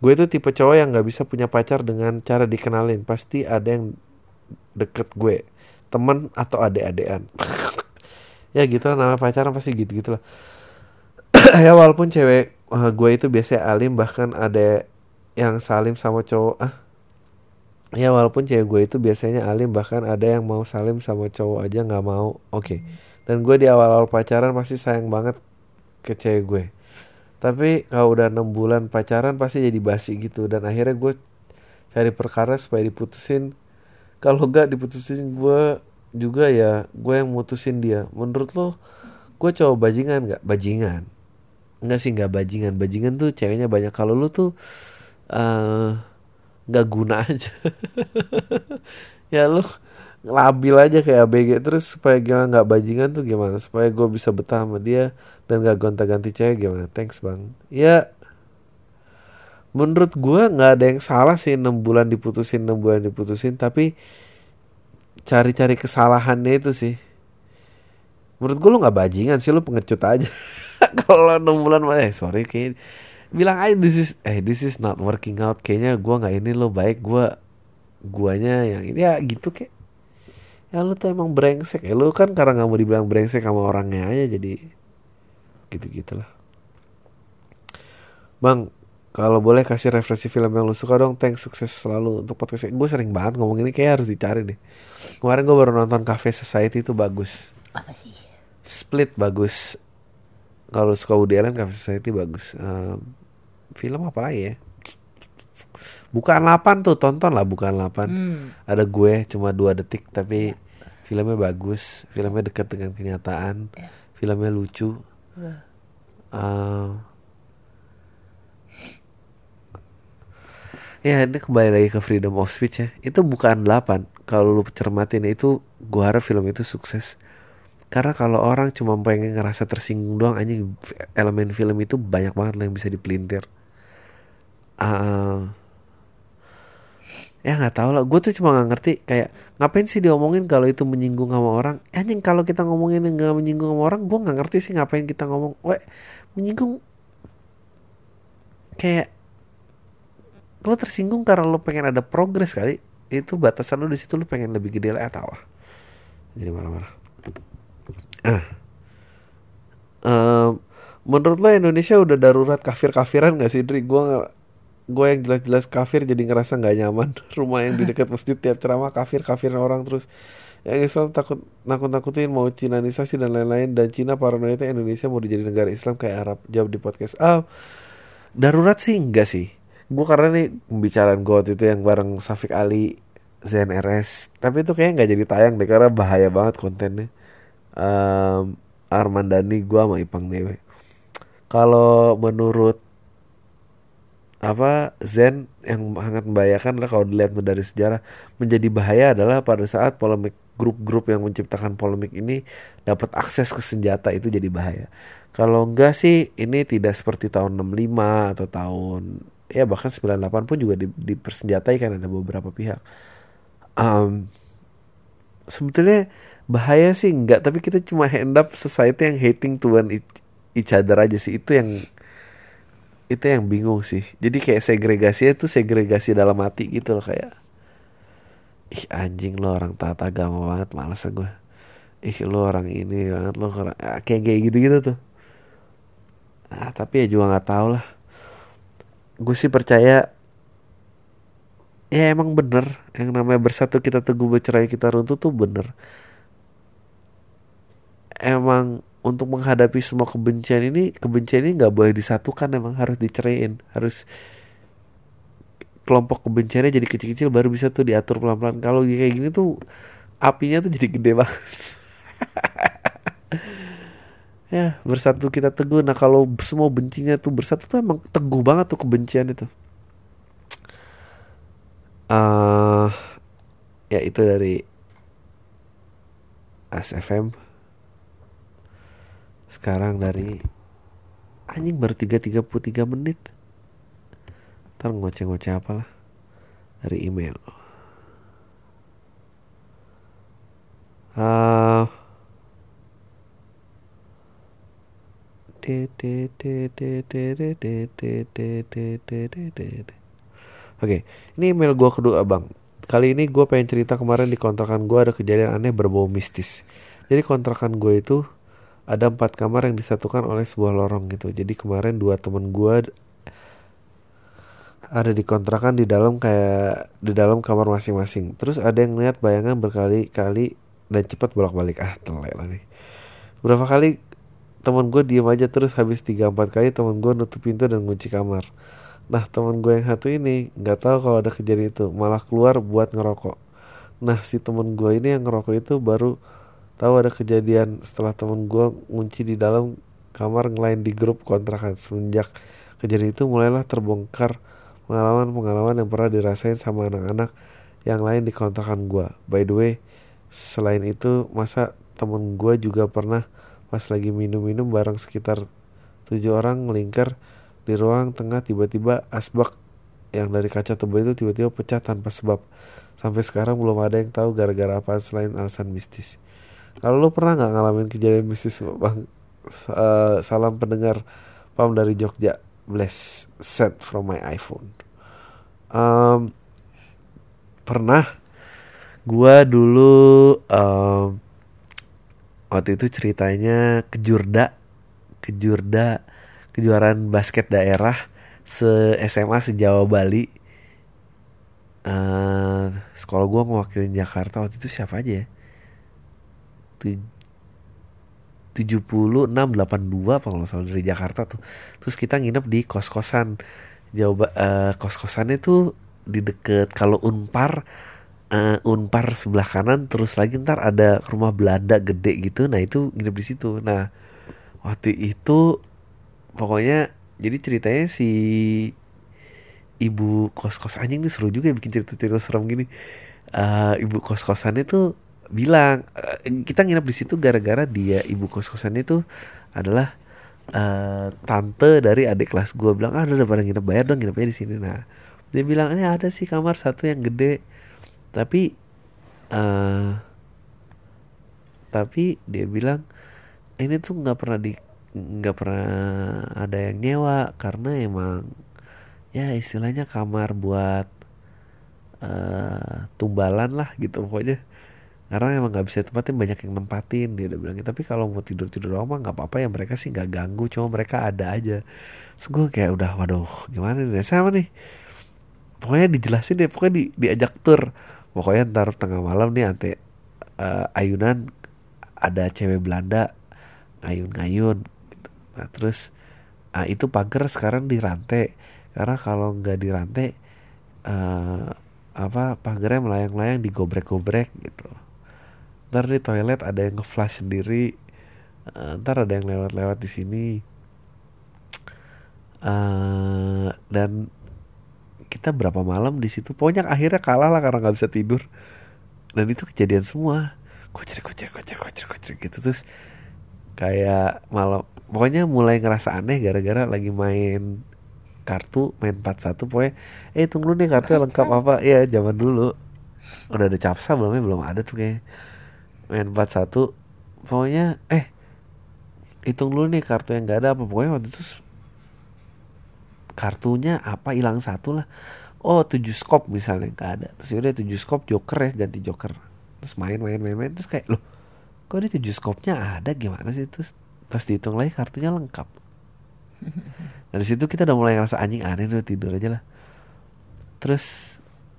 Gue itu tipe cowok yang nggak bisa punya pacar dengan cara dikenalin. Pasti ada yang deket gue. Temen atau adek-adean. <laughs> ya gitu lah nama pacaran pasti gitu-gitu lah. <clears throat> ya walaupun cewek uh, gue itu biasanya alim bahkan ada yang salim sama cowok ah ya walaupun cewek gue itu biasanya alim bahkan ada yang mau salim sama cowok aja nggak mau. Oke. Okay. dan gue di awal-awal pacaran pasti sayang banget ke cewek gue. Tapi kalau udah enam bulan pacaran pasti jadi basi gitu. Dan akhirnya gue cari perkara supaya diputusin. Kalau gak diputusin gue juga ya gue yang mutusin dia. Menurut lo gue cowok bajingan gak bajingan. Enggak sih nggak bajingan. Bajingan tuh ceweknya banyak. Kalau lu tuh eh, nggak guna aja. <laughs> Ya lu labil aja kayak ABG terus supaya gimana nggak bajingan tuh gimana? Supaya gue bisa betah sama dia dan gak gonta-ganti cewek gimana? Thanks bang. Ya menurut gue nggak ada yang salah sih enam bulan diputusin enam bulan diputusin. Tapi cari-cari kesalahannya itu sih. Menurut gue lu nggak bajingan sih lu pengecut aja. <laughs> Kalau enam bulan mah eh sorry kayak bilang aja this is eh this is not working out. Kayaknya gue nggak ini lo baik gue guanya yang ini. Ya gitu kayak ya lu tuh emang brengsek. Ya lu kan karena nggak mau dibilang brengsek sama orangnya aja jadi gitu gitulah bang kalau boleh kasih referensi film yang lu suka dong. Thanks sukses selalu untuk podcast gue sering banget ngomong ini kayak harus dicari deh. Kemarin gue baru nonton Cafe Society itu bagus. Apa sih? Split bagus. Kalau suka Woody Allen Cafe Society bagus. Ehm, film apa lagi ya? Bukan 8 tuh tonton lah bukan 8 Hmm. ada gue cuma dua detik tapi filmnya bagus filmnya dekat dengan kenyataan filmnya lucu. Ehm, ya ini kembali lagi ke freedom of speech ya. Itu bukan 8 kalau lu cermatin itu gue harap film itu sukses. Karena kalau orang cuma pengen ngerasa tersinggung doang anjing elemen film itu banyak banget lah yang bisa dipelintir Ah, ya nggak tahu lah. Gue tuh cuma nggak ngerti kayak ngapain sih diomongin kalau itu menyinggung sama orang? Ya, anjing kalau kita ngomongin yang nggak menyinggung sama orang gue nggak ngerti sih ngapain kita ngomong. Weh menyinggung? Kayak lo tersinggung karena lo pengen ada progres kali? Itu batasan lo di situ lo pengen lebih gede lah atau apa? Jadi marah-marah. Ah Em, menurut lo Indonesia udah darurat kafir-kafiran gak sih Dri? Gue gue yang jelas-jelas kafir jadi ngerasa nggak nyaman. <laughs> Rumah yang di dekat masjid tiap ceramah kafir kafirin orang terus. Yang Islam takut nakut nakutin mau Cinanisasi dan lain-lain. Dan Cina paranoidnya Indonesia mau dijadi negara Islam kayak Arab. Jawab di podcast. Ah darurat sih? Enggak sih. Gue karena nih pembicaraan gue itu yang bareng Safik Ali Zen RS tapi itu kayaknya nggak jadi tayang deh karena bahaya banget kontennya. Em, Arman Dhani gue sama Ipang Dewe kalau menurut apa Zen yang sangat membahayakan adalah kalau dilihat dari sejarah menjadi bahaya adalah pada saat polemik grup-grup yang menciptakan polemik ini dapat akses ke senjata itu jadi bahaya. Kalau enggak sih ini tidak seperti tahun 65 atau tahun ya bahkan 98 pun juga di, dipersenjatai kan ada beberapa pihak. Em, sebetulnya bahaya sih enggak tapi kita cuma end up society yang hating each, each other aja sih itu yang itu yang bingung sih. Jadi kayak segregasinya tuh segregasi dalam hati gitu loh kayak ih anjing lo orang taat agama banget males gue ih lo orang ini banget lo orang ah, kayak kayak gitu gitu tuh. Ah tapi ya juga nggak tahu lah. Gue sih percaya ya emang bener. Yang namanya bersatu kita teguh bercerai kita runtuh tuh bener. Emang untuk menghadapi semua kebencian ini kebencian ini nggak boleh disatukan emang harus diceraiin. Harus kelompok kebenciannya jadi kecil-kecil baru bisa tuh diatur pelan-pelan. Kalau kayak gini tuh apinya tuh jadi gede banget. <laughs> Ya bersatu kita teguh. Nah kalau semua bencinya tuh bersatu tuh emang teguh banget tuh kebencian itu. Eh ya itu dari ASFM sekarang dari anjing baru 3.33 menit ntar ngoceh-ngoceh apalah dari email ah Oke, ini email gua kedua bang. Kali ini gue pengen cerita kemarin di kontrakan gue ada kejadian aneh berbau mistis. Jadi kontrakan gue itu ada empat kamar yang disatukan oleh sebuah lorong gitu. Jadi kemarin dua temen gue ada di kontrakan di dalam kayak di dalam kamar masing-masing. Terus ada yang lihat bayangan berkali-kali dan cepat bolak-balik. Ah, telek lah nih. Berapa kali teman gue diem aja terus habis 3-4 kali teman gue nutup pintu dan kunci kamar. Nah teman gue yang satu ini nggak tahu kalau ada kejadian itu malah keluar buat ngerokok. nah si temen gue ini yang ngerokok itu baru tahu ada kejadian setelah temen gue ngunci di dalam kamar ngelain di grup kontrakan semenjak kejadian itu mulailah terbongkar pengalaman-pengalaman yang pernah dirasain sama anak-anak yang lain di kontrakan gue by the way selain itu masa temen gue juga pernah pas lagi minum-minum bareng sekitar tujuh orang ngelingkar di ruang tengah tiba-tiba asbak yang dari kaca tebal itu tiba-tiba pecah tanpa sebab. Sampai sekarang belum ada yang tahu gara-gara apa selain alasan mistis. Kalau lo pernah nggak ngalamin kejadian mistis bang? Uh, salam pendengar pam dari Jogja. Bless set from my iPhone. Um, pernah. Gua dulu um, waktu itu ceritanya kejurda, kejurda kejuaraan basket daerah se SMA se Jawa Bali uh, sekolah gue ngewakilin Jakarta waktu itu siapa aja ya tujuh puluh enam delapan dua apa kalau salah dari Jakarta tuh. Terus kita nginep di kos kosan Jawa uh, kos kosannya tuh di deket. Kalau unpar uh, unpar sebelah kanan terus lagi ntar ada rumah Belanda gede gitu. Nah itu nginep di situ. Nah waktu itu pokoknya jadi ceritanya si ibu kos kos anjing ini seru juga ya bikin cerita cerita serem gini. Uh, ibu kos kosannya tuh bilang uh, kita nginep di situ gara-gara dia ibu kos kosannya tuh adalah uh, tante dari adik kelas gue bilang ah udah pada nginep bayar dong nginepnya di sini. Nah dia bilang ini ada sih kamar satu yang gede. Tapi uh, tapi dia bilang ini tuh nggak pernah di nggak pernah ada yang nyewa karena emang ya istilahnya kamar buat uh, tumbalan lah gitu pokoknya karena emang nggak bisa tempatin banyak yang nempatin dia udah bilang tapi kalau mau tidur tidur mah nggak apa-apa ya mereka sih nggak ganggu cuma mereka ada aja. Terus kayak udah waduh gimana nih sama nih? Pokoknya dijelasin deh pokoknya di, diajak tur. Pokoknya ntar tengah malam nih ante uh, ayunan ada cewek Belanda ngayun-ngayun nah terus uh, itu pagar sekarang dirantai karena kalau nggak dirantai uh, apa pagarnya melayang-layang digobrek-gobrek gitu ntar di toilet ada yang ngeflash sendiri. Uh, ntar ada yang lewat-lewat di sini. Uh, dan kita berapa malam di situ? Pokoknya akhirnya kalah lah karena nggak bisa tidur. Dan itu kejadian semua. Kocir kocir kocir kocir kocir gitu. Terus kayak malam pokoknya mulai ngerasa aneh gara-gara lagi main kartu main 41 pokoknya eh tunggu nih kartunya lengkap apa? Ya zaman dulu. Udah ada capsa belum ya? Belum ada tuh kayak main 41 pokoknya eh hitung dulu nih kartu yang gak ada apa. Pokoknya waktu itu kartunya apa hilang satu lah. Oh tujuh skop misalnya gak ada. Terus udah tujuh skop joker ya ganti joker. Terus main main main main terus kayak loh kok ini tujuh skopnya ada? Gimana sih? Terus pas dihitung lagi kartunya lengkap. Dari situ kita udah mulai ngerasa anjing aneh udah tidur aja lah. Terus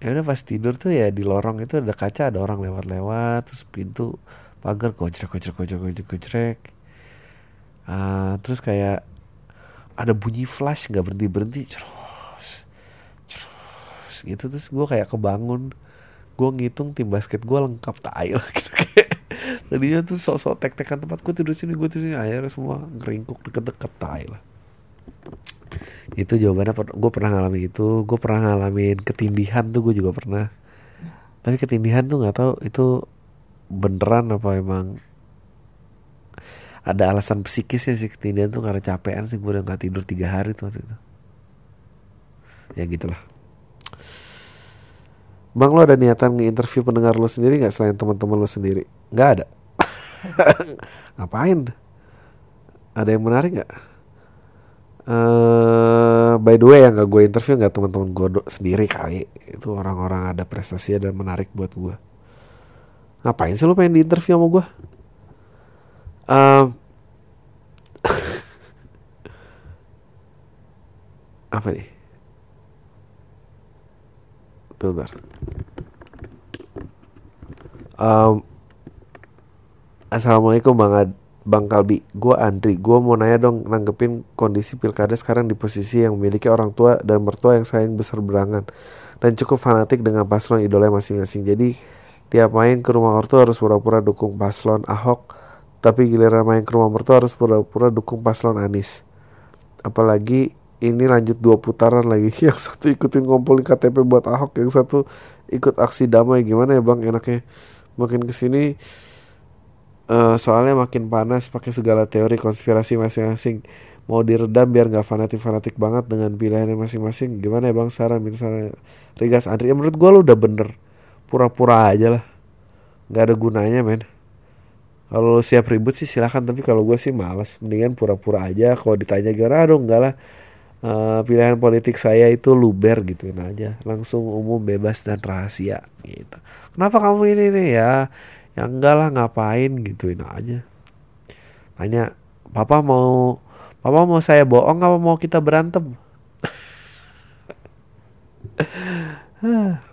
ya udah pas tidur tuh ya di lorong itu ada kaca ada orang lewat-lewat terus pintu pagar gojrek gojrek gojrek gojrek gojrek. Uh, terus kayak ada bunyi flash nggak berhenti berhenti terus terus gitu. Terus gue kayak kebangun gue ngitung tim basket gue lengkap tai lah <laughs> gitu kayak. Tadinya tuh sok-sok tek-tekan tempat gue tidur sini gue tidur sini akhirnya semua ngeringkuk deket-deket tai lah itu jawabannya gue pernah ngalamin itu gue pernah ngalamin ketindihan tuh gue juga pernah tapi ketindihan tuh nggak tahu itu beneran apa emang ada alasan psikisnya sih ketindihan tuh karena capean sih gue udah nggak tidur tiga hari tuh waktu itu ya gitulah Bang lo ada niatan nge-interview pendengar lo sendiri nggak selain teman-teman lo sendiri? Nggak ada. <laughs> Ngapain? Ada yang menarik nggak? Uh, by the way yang gak gue interview nggak teman-teman gue sendiri kali. Itu orang-orang ada prestasi dan menarik buat gue ngapain sih lo pengen di interview sama gue uh, <laughs> apa nih? Tuh bar um, Assalamualaikum Bang Ad, Bang Kalbi, gue Andri. Gue mau nanya dong nanggepin kondisi pilkada sekarang di posisi yang memiliki orang tua dan mertua yang sayang besar berangan dan cukup fanatik dengan paslon idola masing-masing. Jadi tiap main ke rumah ortu harus pura-pura dukung paslon Ahok tapi giliran main ke rumah mertua harus pura-pura dukung paslon Anies apalagi ini lanjut dua putaran lagi <laughs> yang satu ikutin ngumpulin KTP buat Ahok yang satu ikut aksi damai gimana ya bang enaknya makin ke sini uh, soalnya makin panas pakai segala teori konspirasi masing-masing. Mau diredam biar nggak fanatik-fanatik banget dengan pilihannya masing-masing. Gimana ya bang? Saran misalnya Rigas Andri ya menurut gue lo udah bener. Pura-pura aja lah. Nggak ada gunanya men. Kalau siap ribut sih silahkan tapi kalau gue sih males. Mendingan pura-pura aja. Kalau ditanya gimana aduh enggak lah. Uh, pilihan politik saya itu luber gituin aja. Langsung umum bebas dan rahasia gitu. Kenapa kamu ini nih ya yang enggak lah ngapain gituin aja tanya papa mau papa mau saya bohong apa mau kita berantem <laughs>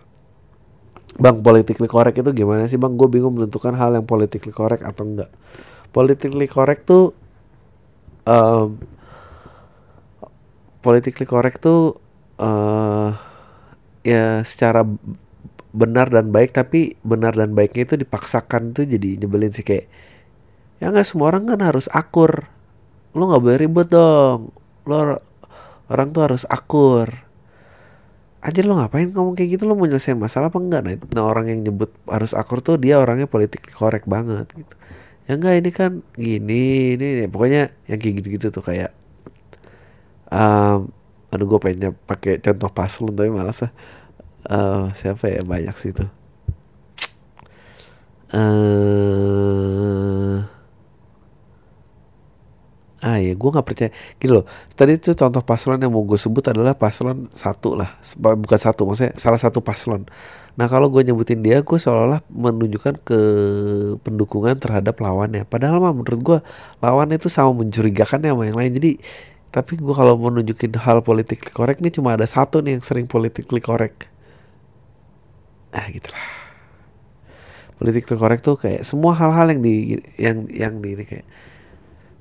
Bang, politically correct itu gimana sih bang? Gue bingung menentukan hal yang politically correct atau enggak. Politically correct tuh, um, politically correct tuh uh, ya secara benar dan baik tapi benar dan baiknya itu dipaksakan tuh jadi nyebelin sih kayak ya nggak semua orang kan harus akur. Lo nggak boleh ribet dong. Lo orang tuh harus akur. Aja lo ngapain ngomong kayak gitu? Lo mau nyelesain masalah apa enggak nah, nah orang yang nyebut harus akur tuh dia orangnya politik korek banget gitu. Ya enggak ini kan gini ini, ini. pokoknya yang kayak gitu-gitu tuh kayak um, aduh gue pengen pakai contoh paslon tapi malas lah uh, siapa ya? Banyak sih tuh. Uh, ah ya gue nggak percaya. Gitu loh tadi itu contoh paslon yang mau gue sebut adalah paslon satu lah. Bukan satu maksudnya salah satu paslon. Nah kalau gue nyebutin dia gue seolah-olah menunjukkan ke pendukungan terhadap lawannya. Padahal mah menurut gue lawannya itu sama mencurigakan sama yang lain. Jadi tapi gue kalau mau nunjukin hal politik korek nih cuma ada satu nih yang sering politik korek ah gitulah politik korek tuh kayak semua hal-hal yang di yang yang di ini kayak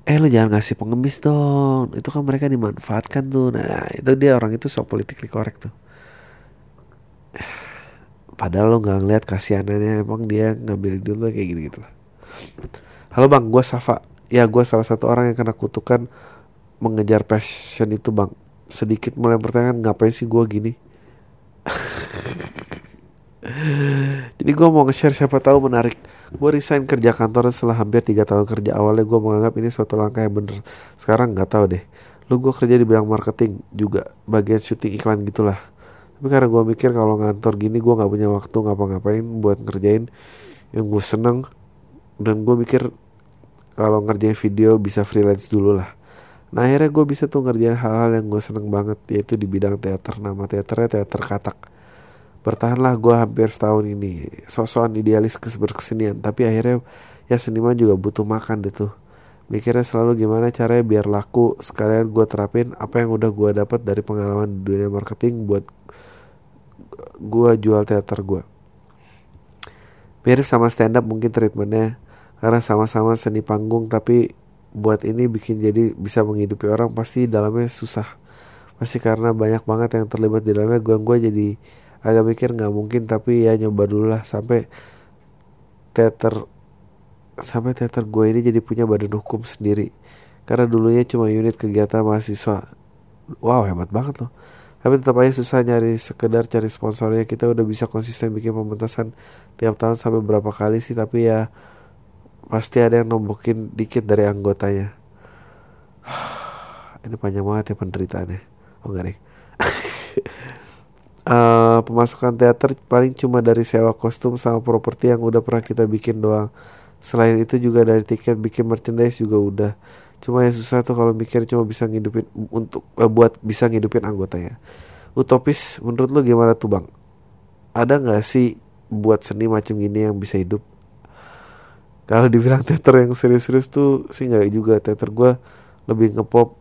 eh lu jangan ngasih pengemis dong. Itu kan mereka dimanfaatkan tuh. Nah itu dia orang itu sok politically correct tuh. Padahal lo nggak ngeliat kasihanannya emang dia ngambil dulu kayak gitu gitu lah. Halo bang. Gue Safa. Ya gue salah satu orang yang kena kutukan mengejar passion itu bang. Sedikit mulai pertanyaan ngapain sih gue gini <laughs> jadi gue mau nge-share siapa tahu menarik. Gue resign kerja kantor setelah hampir tiga tahun kerja. Awalnya gue menganggap ini suatu langkah yang bener. Sekarang nggak tahu deh. Lu gue kerja di bidang marketing juga bagian syuting iklan gitulah. Tapi karena gue mikir kalau ngantor gini gue nggak punya waktu ngapa-ngapain buat ngerjain yang gue seneng. Dan gue mikir kalau ngerjain video bisa freelance dulu lah. Nah akhirnya gue bisa tuh ngerjain hal-hal yang gue seneng banget yaitu di bidang teater. Nama teaternya teater katak bertahanlah gue hampir setahun ini. Sosokan idealis berkesenian. Tapi akhirnya ya seniman juga butuh makan deh tuh mikirnya selalu gimana caranya biar laku. Sekalian gue terapin apa yang udah gue dapat dari pengalaman di dunia marketing buat gue jual teater gue mirip sama stand up mungkin treatmentnya. Karena sama-sama seni panggung tapi buat ini bikin jadi bisa menghidupi orang pasti dalamnya susah. Pasti karena banyak banget yang terlibat di dalamnya. Gue gue jadi agak mikir nggak mungkin tapi ya nyoba dulu lah. Sampai teater sampai teater gue ini jadi punya badan hukum sendiri. Karena dulunya cuma unit kegiatan mahasiswa. Wow hebat banget loh. Tapi tetap aja susah nyari sekedar cari sponsornya. Kita udah bisa konsisten bikin pementasan tiap tahun sampai berapa kali sih. Tapi ya pasti ada yang nombokin dikit dari anggotanya. <sighs> Ini panjang banget ya penderitaannya. Oh enggak nih uh, pemasukan teater paling cuma dari sewa kostum sama properti yang udah pernah kita bikin doang. Selain itu juga dari tiket bikin merchandise juga udah. Cuma yang susah tuh kalau mikir cuma bisa ngidupin untuk uh, buat bisa ngidupin anggotanya. Utopis menurut lu gimana tuh bang? Ada nggak sih buat seni macam gini yang bisa hidup? Kalau dibilang teater yang serius-serius tuh sih nggak juga teater gue lebih ngepop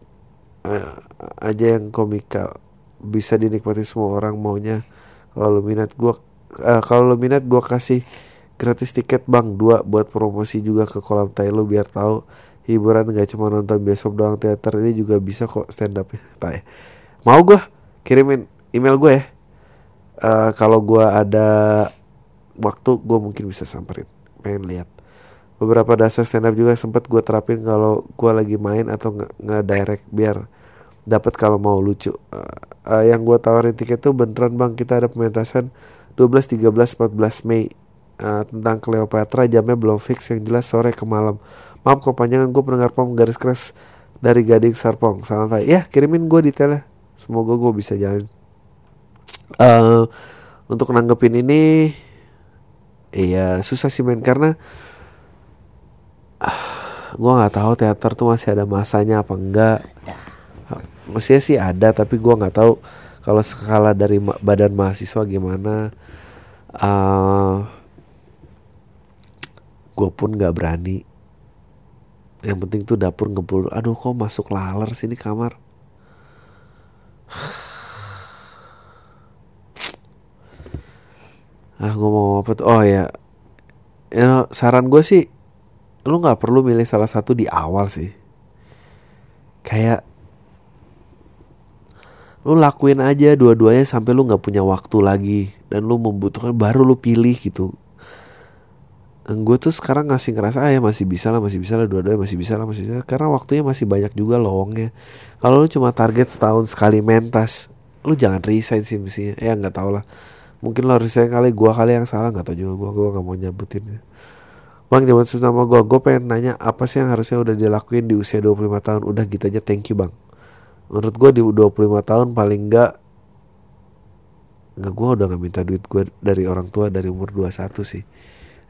uh, aja yang komikal bisa dinikmati semua orang maunya. Kalau minat gua uh, kalau minat gua kasih gratis tiket bang. Dua buat promosi juga ke kolam tai lu biar tahu hiburan gak cuma nonton besok doang teater. Ini juga bisa kok stand up ya mau gua? Kirimin email gue ya. Uh, kalau gua ada waktu gue mungkin bisa samperin. Pengen lihat. Beberapa dasar stand up juga sempat gue terapin kalau gue lagi main atau nge-direct biar dapat kalau mau lucu. Uh, uh, yang gue tawarin tiket tuh beneran bang. Kita ada pementasan 12, 13, 14 Mei. Uh, tentang Cleopatra jamnya belum fix yang jelas sore ke malam. Maaf kepanjangan gue pendengar pom garis keras dari Gading Sarpong. Santai ya kirimin gue detailnya. Semoga gue bisa jalan uh, untuk nanggepin ini iya susah sih men. Karena uh, gue nggak tahu teater tuh masih ada masanya apa enggak mestinya sih ada tapi gue nggak tahu kalau skala dari ma badan mahasiswa gimana. Uh, gue pun nggak berani. Yang penting tuh dapur ngebul aduh kok masuk laler sini kamar? Ah gue mau apa tuh? Oh ya. You know, saran gue sih lu nggak perlu milih salah satu di awal sih. Kayak lu lakuin aja dua-duanya sampai lu nggak punya waktu lagi dan lu membutuhkan baru lu pilih gitu. Gue tuh sekarang ngasih ngerasa ah ya masih bisa lah masih bisa lah dua-duanya masih bisa lah masih bisa karena waktunya masih banyak juga lowongnya. Kalau lu cuma target setahun sekali mentas lu jangan resign sih mestinya. Ya nggak tau lah. Mungkin lo resign kali gua kali yang salah nggak tau juga gua gua nggak mau nyebutin ya. Bang jaman sama gua, gua pengen nanya apa sih yang harusnya udah dilakuin di usia 25 tahun? Udah gitu aja thank you bang Menurut gua di 25 tahun paling enggak Enggak gua udah gak minta duit gua dari orang tua dari umur 21 sih.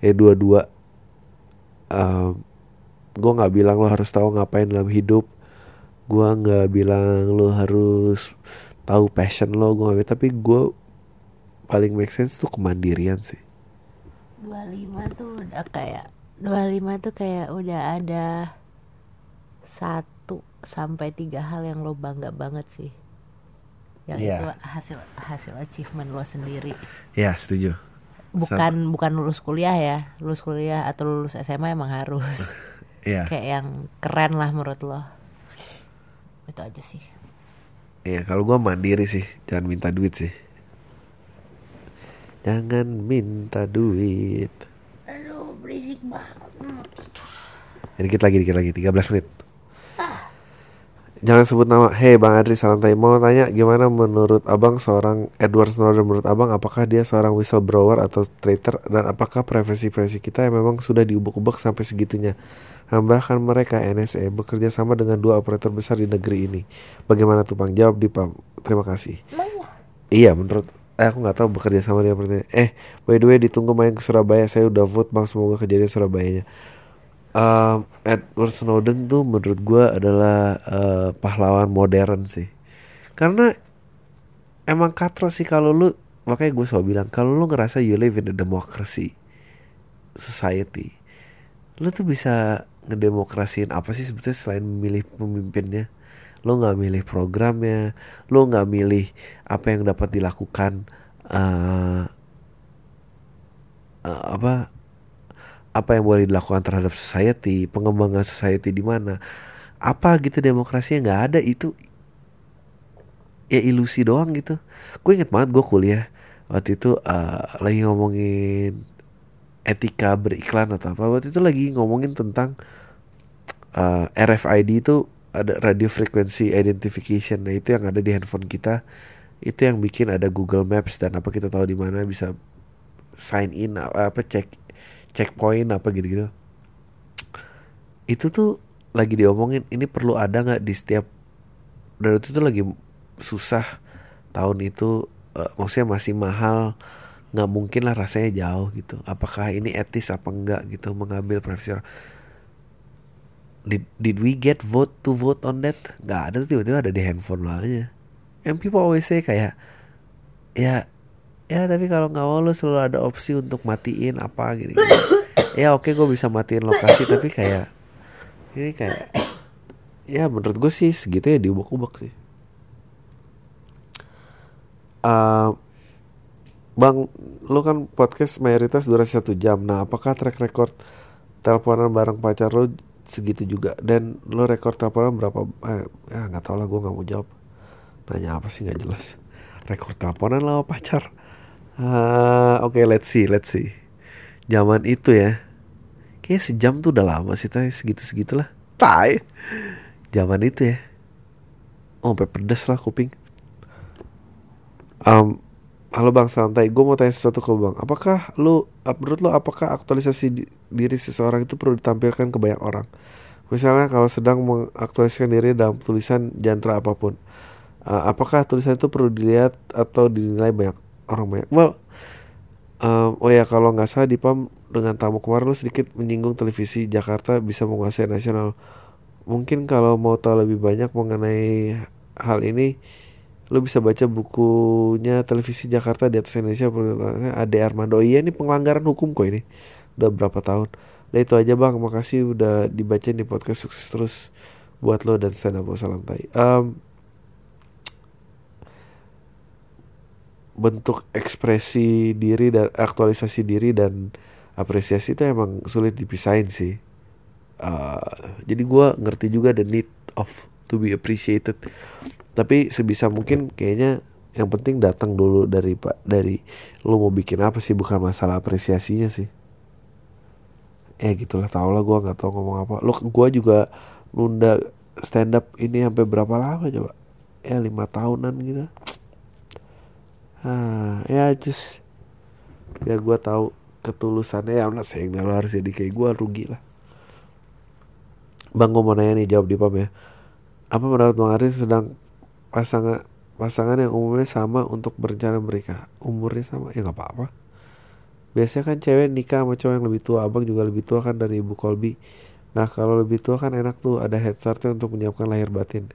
Eh 22 um, Gue gak bilang lo harus tahu ngapain dalam hidup. Gua gak bilang lo harus tahu passion lo gue gak tapi gue paling make sense tuh kemandirian sih. 25 tuh udah kayak 25 tuh kayak udah ada satu sampai tiga hal yang lo bangga banget sih yang yeah. itu hasil hasil achievement lo sendiri ya yeah, setuju bukan Sama. bukan lulus kuliah ya lulus kuliah atau lulus SMA emang harus <laughs> yeah. kayak yang keren lah menurut lo itu aja sih Iya, kalau gue mandiri sih, jangan minta duit sih. Jangan minta duit. Aduh, berisik banget. Ya, dikit lagi, dikit lagi, 13 menit. Jangan sebut nama. Hey Bang Adri, salam tanya. Mau tanya gimana menurut Abang seorang Edward Snowden menurut Abang apakah dia seorang whistleblower atau traitor dan apakah privasi-privasi kita yang memang sudah diubuk-ubuk sampai segitunya? Bahkan mereka NSA bekerja sama dengan dua operator besar di negeri ini. Bagaimana tuh Bang? Jawab di Pam. Terima kasih. Iya menurut eh, aku nggak tahu bekerja sama dia eh by the way ditunggu main ke Surabaya saya udah vote bang semoga kejadian Surabayanya um, Edward Snowden tuh menurut gue adalah uh, pahlawan modern sih. Karena emang katro sih kalau lu makanya gue selalu bilang kalau lu ngerasa you live in a democracy society lu tuh bisa ngedemokrasiin apa sih sebetulnya selain memilih pemimpinnya? Lo nggak milih programnya lo nggak milih apa yang dapat dilakukan uh, uh, apa apa yang boleh dilakukan terhadap society pengembangan society di mana? Apa gitu demokrasinya nggak ada itu ya ilusi doang gitu. Gue inget banget gue kuliah waktu itu uh, lagi ngomongin etika beriklan atau apa waktu itu lagi ngomongin tentang uh, eh, RFID itu ada radio frequency identification nah itu yang ada di handphone kita. Itu yang bikin ada Google Maps dan apa kita tahu di mana bisa sign in apa, cek checkpoint apa gitu-gitu. Itu tuh lagi diomongin ini perlu ada nggak di setiap dan itu tuh lagi susah tahun itu uh, maksudnya masih mahal nggak mungkin lah rasanya jauh gitu. Apakah ini etis apa enggak gitu mengambil profesor did did we get vote to vote on that? Nggak ada tuh tiba-tiba ada di handphone lo aja and people always say kayak ya ya tapi kalau nggak mau lo selalu ada opsi untuk matiin apa gitu, -gitu. <coughs> ya oke okay, gue bisa matiin lokasi tapi kayak ini kayak ya menurut gue sih segitu ya diubah-ubah sih uh, Bang, lu kan podcast mayoritas durasi satu jam. Nah, apakah track record teleponan bareng pacar lu segitu juga? Dan lu rekor teleponan berapa? Eh, ya nggak tau lah, gue nggak mau jawab. Nanya apa sih nggak jelas. Rekor teleponan lah pacar. Uh, Oke, okay, let's see, let's see. Zaman itu ya, kayak sejam tuh udah lama sih, tay segitu segitulah. Tai. Zaman itu ya. Oh, sampai pedes lah kuping. Um, halo bang santai, gue mau tanya sesuatu ke bang. Apakah lu, menurut lo, apakah aktualisasi di, diri seseorang itu perlu ditampilkan ke banyak orang? Misalnya kalau sedang mengaktualisasikan diri dalam tulisan genre apa pun, uh, apakah tulisan itu perlu dilihat atau dinilai banyak orang banyak? Well, um, oh ya kalau nggak salah di PAM dengan tamu kemarin lu sedikit menyinggung televisi Jakarta bisa menguasai nasional. Mungkin kalau mau tahu lebih banyak mengenai hal ini, lu bisa baca bukunya televisi Jakarta di atas Indonesia Ade Armando. Iya ini pelanggaran hukum kok ini. Udah berapa tahun. Nah itu aja bang, makasih udah dibaca di podcast sukses terus buat lo dan stand up salam tai. Um, bentuk ekspresi diri dan aktualisasi diri dan apresiasi itu emang sulit dipisahin sih. Uh, jadi gue ngerti juga the need of to be appreciated. Tapi sebisa mungkin kayaknya yang penting datang dulu dari pak dari lo mau bikin apa sih bukan masalah apresiasinya sih ya gitulah tau lah gue nggak tau ngomong apa lo gue juga nunda stand up ini sampai berapa lama coba ya lima tahunan gitu ah ya just ya gue tahu ketulusannya ya not saying lo harus jadi kayak gue rugi lah. Bang gue mau nanya nih jawab di pam ya. Apa menurut bang Aris sedang pasangan pasangan yang umumnya sama untuk berencana mereka umurnya sama? Ya nggak apa-apa. Biasanya kan cewek nikah sama cowok yang lebih tua. Abang juga lebih tua kan dari ibu Kolbi. Nah kalau lebih tua kan enak tuh ada head startnya untuk menyiapkan lahir batin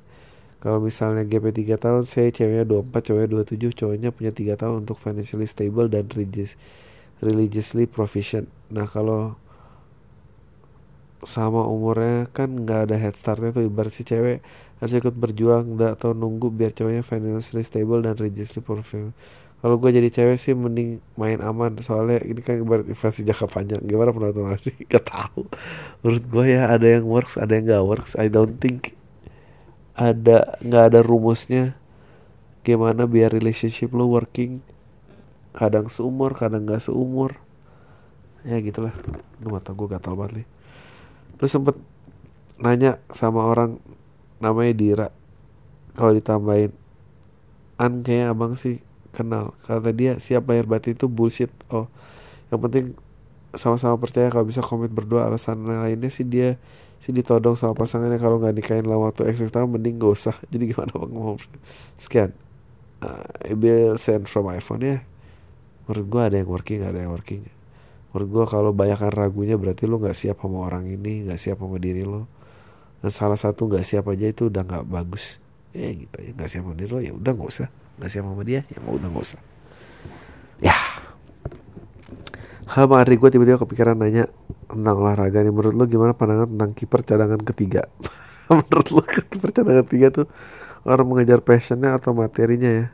kalau misalnya GP 3 tahun saya ceweknya 24 cowoknya 27 cowoknya punya 3 tahun untuk financially stable dan religious, religiously proficient. Nah kalau sama umurnya kan nggak ada head startnya tuh. Ibarat si cewek harus ikut berjuang atau nunggu biar cowoknya financially stable dan religiously proficient. Kalau gue jadi cewek sih mending main aman. Soalnya ini kan ibarat invasi jangka panjang. Gimana penonton nanti <laughs> gak tahu. Menurut gue ya ada yang works ada yang gak works. I don't think ada nggak ada rumusnya. Gimana biar relationship lo working? Kadang seumur kadang gak seumur. Ya gitulah. Lu mata gue gatal banget nih. Lu sempet nanya sama orang namanya Dira. Kalau ditambahin an kayak abang sih kenal. Kata dia siap lahir batin itu bullshit. Oh yang penting sama-sama percaya kalau bisa komit berdua. Alasan lainnya sih dia sih ditodong sama pasangannya kalau nggak nikahin lama waktu eksis tahun mending gak usah. <laughs> Jadi gimana bang ngomong sekian. Uh, Ibil send from iPhone ya. Menurut gua ada yang working ada yang working. Menurut gua kalau banyakkan ragunya berarti lo nggak siap sama orang ini nggak siap sama diri lo dan salah satu nggak siap aja itu udah nggak bagus. Ya gitu ya nggak siap sama diri lo ya udah nggak usah. Nggak siap sama dia ya mau udah nggak usah. Ya hal Bang Adri gue tiba-tiba kepikiran nanya tentang olahraga nih. Menurut lo gimana pandangan tentang kiper cadangan ketiga? <laughs> Menurut lo kiper cadangan ketiga tuh orang mengejar passionnya atau materinya ya?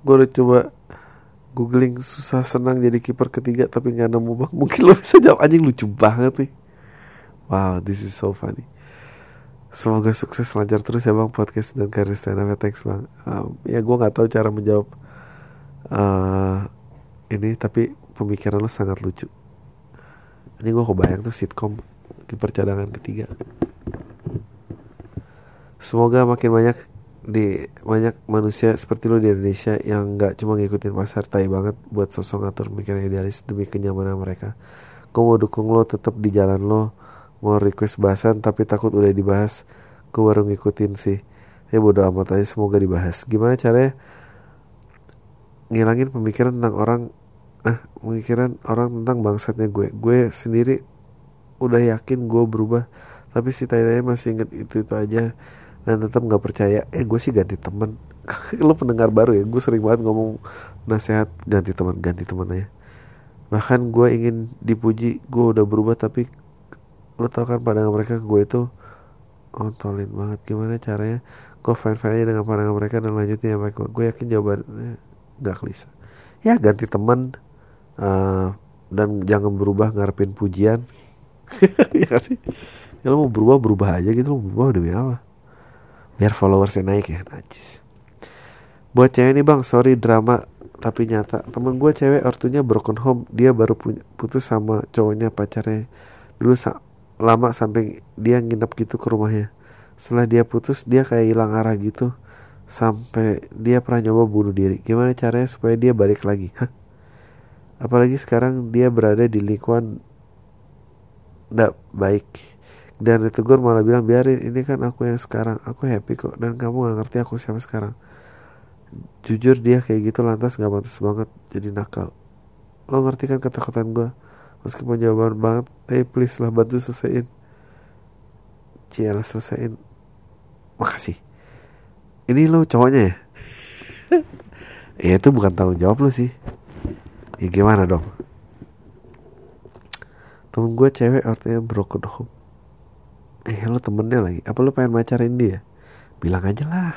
Gue udah coba googling susah senang jadi kiper ketiga tapi nggak nemu bang. <laughs> Mungkin lo bisa jawab. Anjing lucu banget nih. Wow this is so funny. Semoga sukses lancar terus ya bang podcast dan karir stand up thanks bang. Um, ya gue nggak tahu cara menjawab uh, ini tapi pemikiran lo sangat lucu. Ini gue kebayang tuh sitkom kiper cadangan ketiga. Semoga makin banyak di banyak manusia seperti lo di Indonesia yang nggak cuma ngikutin pasar tai banget buat sosok ngatur pemikiran idealis demi kenyamanan mereka. Gue mau dukung lo tetap di jalan lo mau request bahasan tapi takut udah dibahas gue baru ngikutin sih ya bodo amat aja semoga dibahas gimana caranya ngilangin pemikiran tentang orang ah pemikiran orang tentang bangsatnya gue. Gue sendiri udah yakin gue berubah tapi si tanya masih inget itu itu aja dan tetap nggak percaya. Eh gue sih ganti teman. <laughs> Lo pendengar baru ya gue sering banget ngomong nasihat ganti teman ganti teman aja. Bahkan gue ingin dipuji gue udah berubah tapi lo tau kan pandangan mereka ke gue itu ontolin banget. Gimana caranya? Gue fine fine aja dengan pandangan mereka dan lanjutin apa gue yakin jawabannya nggak klise. Ya ganti teman uh, dan jangan berubah ngarepin pujian. <laughs> Ya kan sih? Ya lo mau berubah berubah aja gitu. Lo mau berubah demi apa? Biar followersnya naik ya najis. Buat cewek ini bang sorry drama tapi nyata. Temen gue cewek ortunya broken home. Dia baru punya putus sama cowoknya pacarnya. Dulu sa lama sampai dia nginep gitu ke rumahnya. Setelah dia putus dia kayak hilang arah gitu. Sampai dia pernah nyoba bunuh diri. Gimana caranya supaya dia balik lagi? Hah? Apalagi sekarang dia berada di lingkungan tidak baik. Dan ditegur malah bilang biarin ini kan aku yang sekarang. Aku happy kok. Dan kamu gak ngerti aku siapa sekarang. Jujur dia kayak gitu lantas gak pantas banget jadi nakal. Lo ngerti kan ketakutan gue meskipun jawaban banget eh please lah bantu selesaiin. Ciela selesaiin. Makasih. Ini lo cowoknya ya? <laughs> Ya itu bukan tanggung jawab lo sih ya gimana dong? Temen gue cewek artinya broken home. Eh lo temennya lagi? Apa lo pengen macarin dia? Bilang aja lah.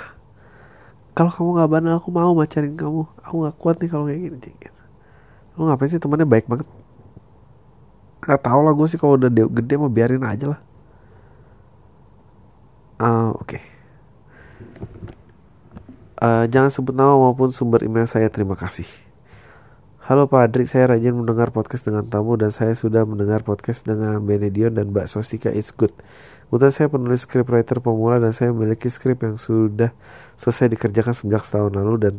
Kalau kamu nggak bandel aku mau macarin kamu. Aku nggak kuat nih kalau kayak gini lo ngapain sih? Temennya baik banget. Nggak tau lah gue sih kalau udah gede mau biarin aja lah. Uh, oke. Okay. uh, jangan sebut nama maupun sumber email saya. Terima kasih Halo Pak Adri, saya rajin mendengar podcast dengan tamu dan saya sudah mendengar podcast dengan Benedion dan Mbak Swastika It's Good. Kebetulan saya penulis scriptwriter pemula dan saya memiliki skrip yang sudah selesai dikerjakan sejak setahun lalu dan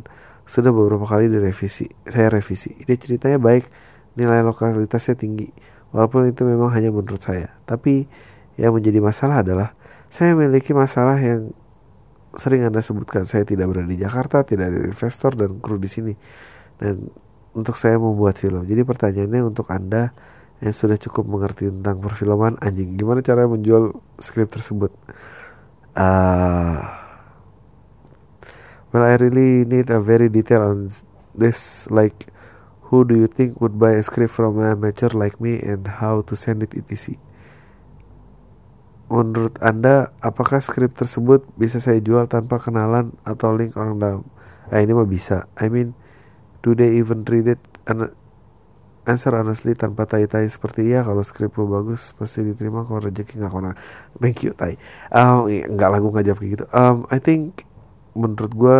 sudah beberapa kali direvisi. Saya revisi. Ide ceritanya baik, nilai lokalitasnya tinggi. Walaupun itu memang hanya menurut saya. Tapi yang menjadi masalah adalah saya memiliki masalah yang sering Anda sebutkan. Saya tidak berada di Jakarta, tidak ada investor dan kru di sini. Dan untuk saya membuat film. Jadi pertanyaannya untuk Anda yang sudah cukup mengerti tentang perfilman anjing, gimana cara menjual skrip tersebut? Uh, well, I really need a very detail on this. Like, who do you think would buy a script from an amateur like me and how to send it etc. Menurut Anda, apakah skrip tersebut bisa saya jual tanpa kenalan atau link orang dalam? Ah, ini mah bisa. I mean, do they even read it? An answer honestly tanpa tai-tai seperti ya kalau skrip lo bagus pasti diterima kalau rezeki nggak kona thank you tai. Um, nggak lagu nggak jawab gitu. Um, I think menurut gue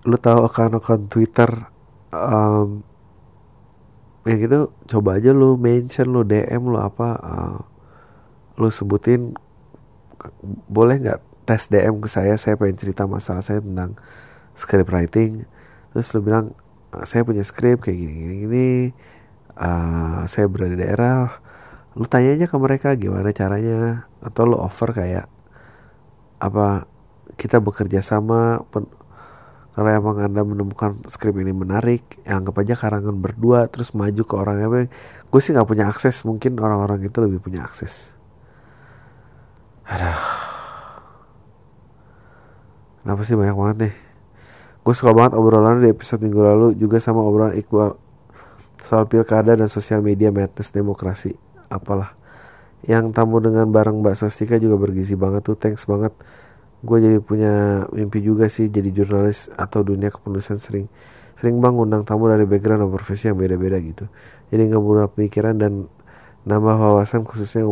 lo tahu akun-akun Twitter um, ya gitu coba aja lo mention lo DM lo apa uh, lo sebutin boleh nggak tes DM ke saya? Saya pengen cerita masalah saya tentang script writing terus lu bilang ah, saya punya script kayak gini gini gini uh, saya berada di daerah. Lu tanya aja ke mereka gimana caranya atau lu offer kayak apa kita bekerja sama pen, kalau emang anda menemukan skrip ini menarik ya anggap aja karangan berdua terus maju ke orang yang gue sih nggak punya akses mungkin orang-orang itu lebih punya akses. Aduh. Kenapa sih banyak banget nih Gue suka banget obrolan di episode minggu lalu juga sama obrolan Iqbal soal pilkada dan sosial media madness demokrasi. Apalah. Yang tamu dengan bareng Mbak Swastika juga bergizi banget tuh. Thanks banget. Gue jadi punya mimpi juga sih jadi jurnalis atau dunia kepenulisan sering sering bang undang tamu dari background atau profesi yang beda-beda gitu. Jadi nggak mudah pemikiran dan nambah wawasan khususnya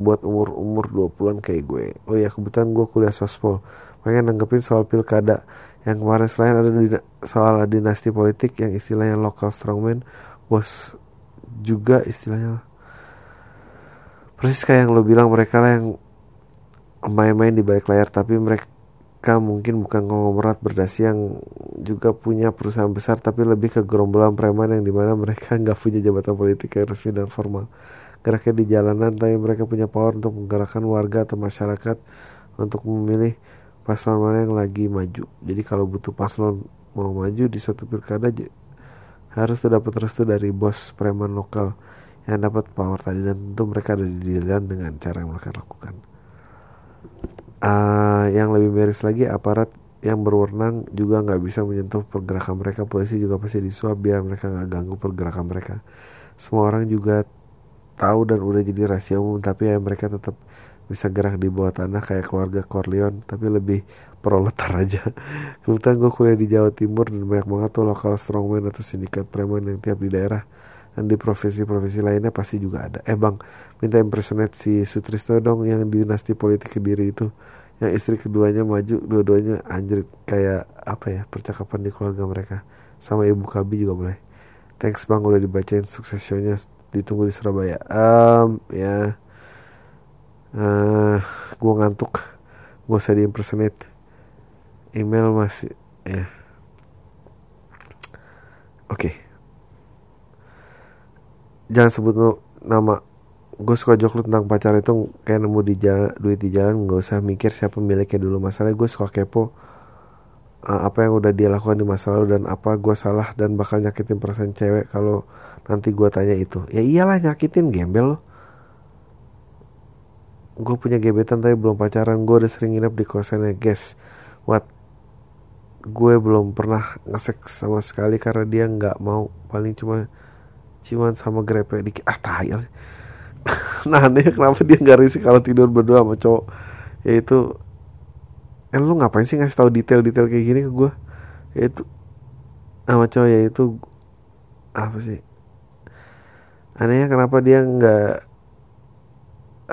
buat umur-umur 20-an kayak gue. Oh ya kebetulan gue kuliah sospol. Pengen nanggepin soal pilkada yang kemarin selain ada soal dinasti politik yang istilahnya local strongman bos juga istilahnya persis kayak yang lo bilang mereka lah yang main-main di balik layar tapi mereka mungkin bukan konglomerat berdasi yang juga punya perusahaan besar tapi lebih ke gerombolan preman yang di mana mereka <laughs> nggak punya jabatan politik yang resmi dan formal. Geraknya di jalanan tapi mereka punya power untuk menggerakkan warga atau masyarakat untuk memilih paslon mana yang lagi maju. Jadi kalau butuh paslon mau maju di suatu pilkada harus dapat restu dari bos preman lokal yang dapat power tadi dan tentu mereka ada di jalan dengan cara yang mereka lakukan. Uh, yang lebih miris lagi aparat yang berwenang juga nggak bisa menyentuh pergerakan mereka. Polisi juga pasti disuap biar mereka nggak ganggu pergerakan mereka. Semua orang juga tahu dan udah jadi rahasia umum tapi ya mereka tetap bisa gerak di bawah tanah kayak keluarga Corleone tapi lebih proletar aja. <laughs> Kebetulan gue kuliah di Jawa Timur dan banyak banget tuh lokal strongman atau sindikat preman yang tiap di daerah. Dan di provinsi-provinsi lainnya pasti juga ada. Eh bang minta impersonate si Sutrisno dong yang dinasti politik kediri itu. Yang istri keduanya maju dua-duanya anjir kayak apa ya percakapan di keluarga mereka. Sama ibu Kabi juga boleh. Thanks bang udah dibacain sukses show-nya ditunggu di Surabaya. Um, ya uh, gue ngantuk. Gue usah di impersonate email masih ya. Oke. Okay. jangan sebut nama. Gue suka jok lu tentang pacar itu kayak nemu di jalan duit di jalan nggak usah mikir siapa miliknya dulu. Masalahnya gue suka kepo uh, apa yang udah dia lakukan di masa lalu dan apa gue salah dan bakal nyakitin perasaan cewek kalau nanti gue tanya itu. Ya iyalah nyakitin gembel lo gue punya gebetan tapi belum pacaran. Gue udah sering nginep di kosannya. Guys what? Gue belum pernah ngesek sama sekali karena dia nggak mau. Paling cuma ciuman sama grepe dikit. Ah tayal <laughs> nah aneh kenapa dia nggak risih kalau tidur berdua sama cowok? Yaitu eh lu ngapain sih ngasih tahu detail-detail kayak gini ke gue yaitu sama cowok yaitu apa sih? Anehnya kenapa dia nggak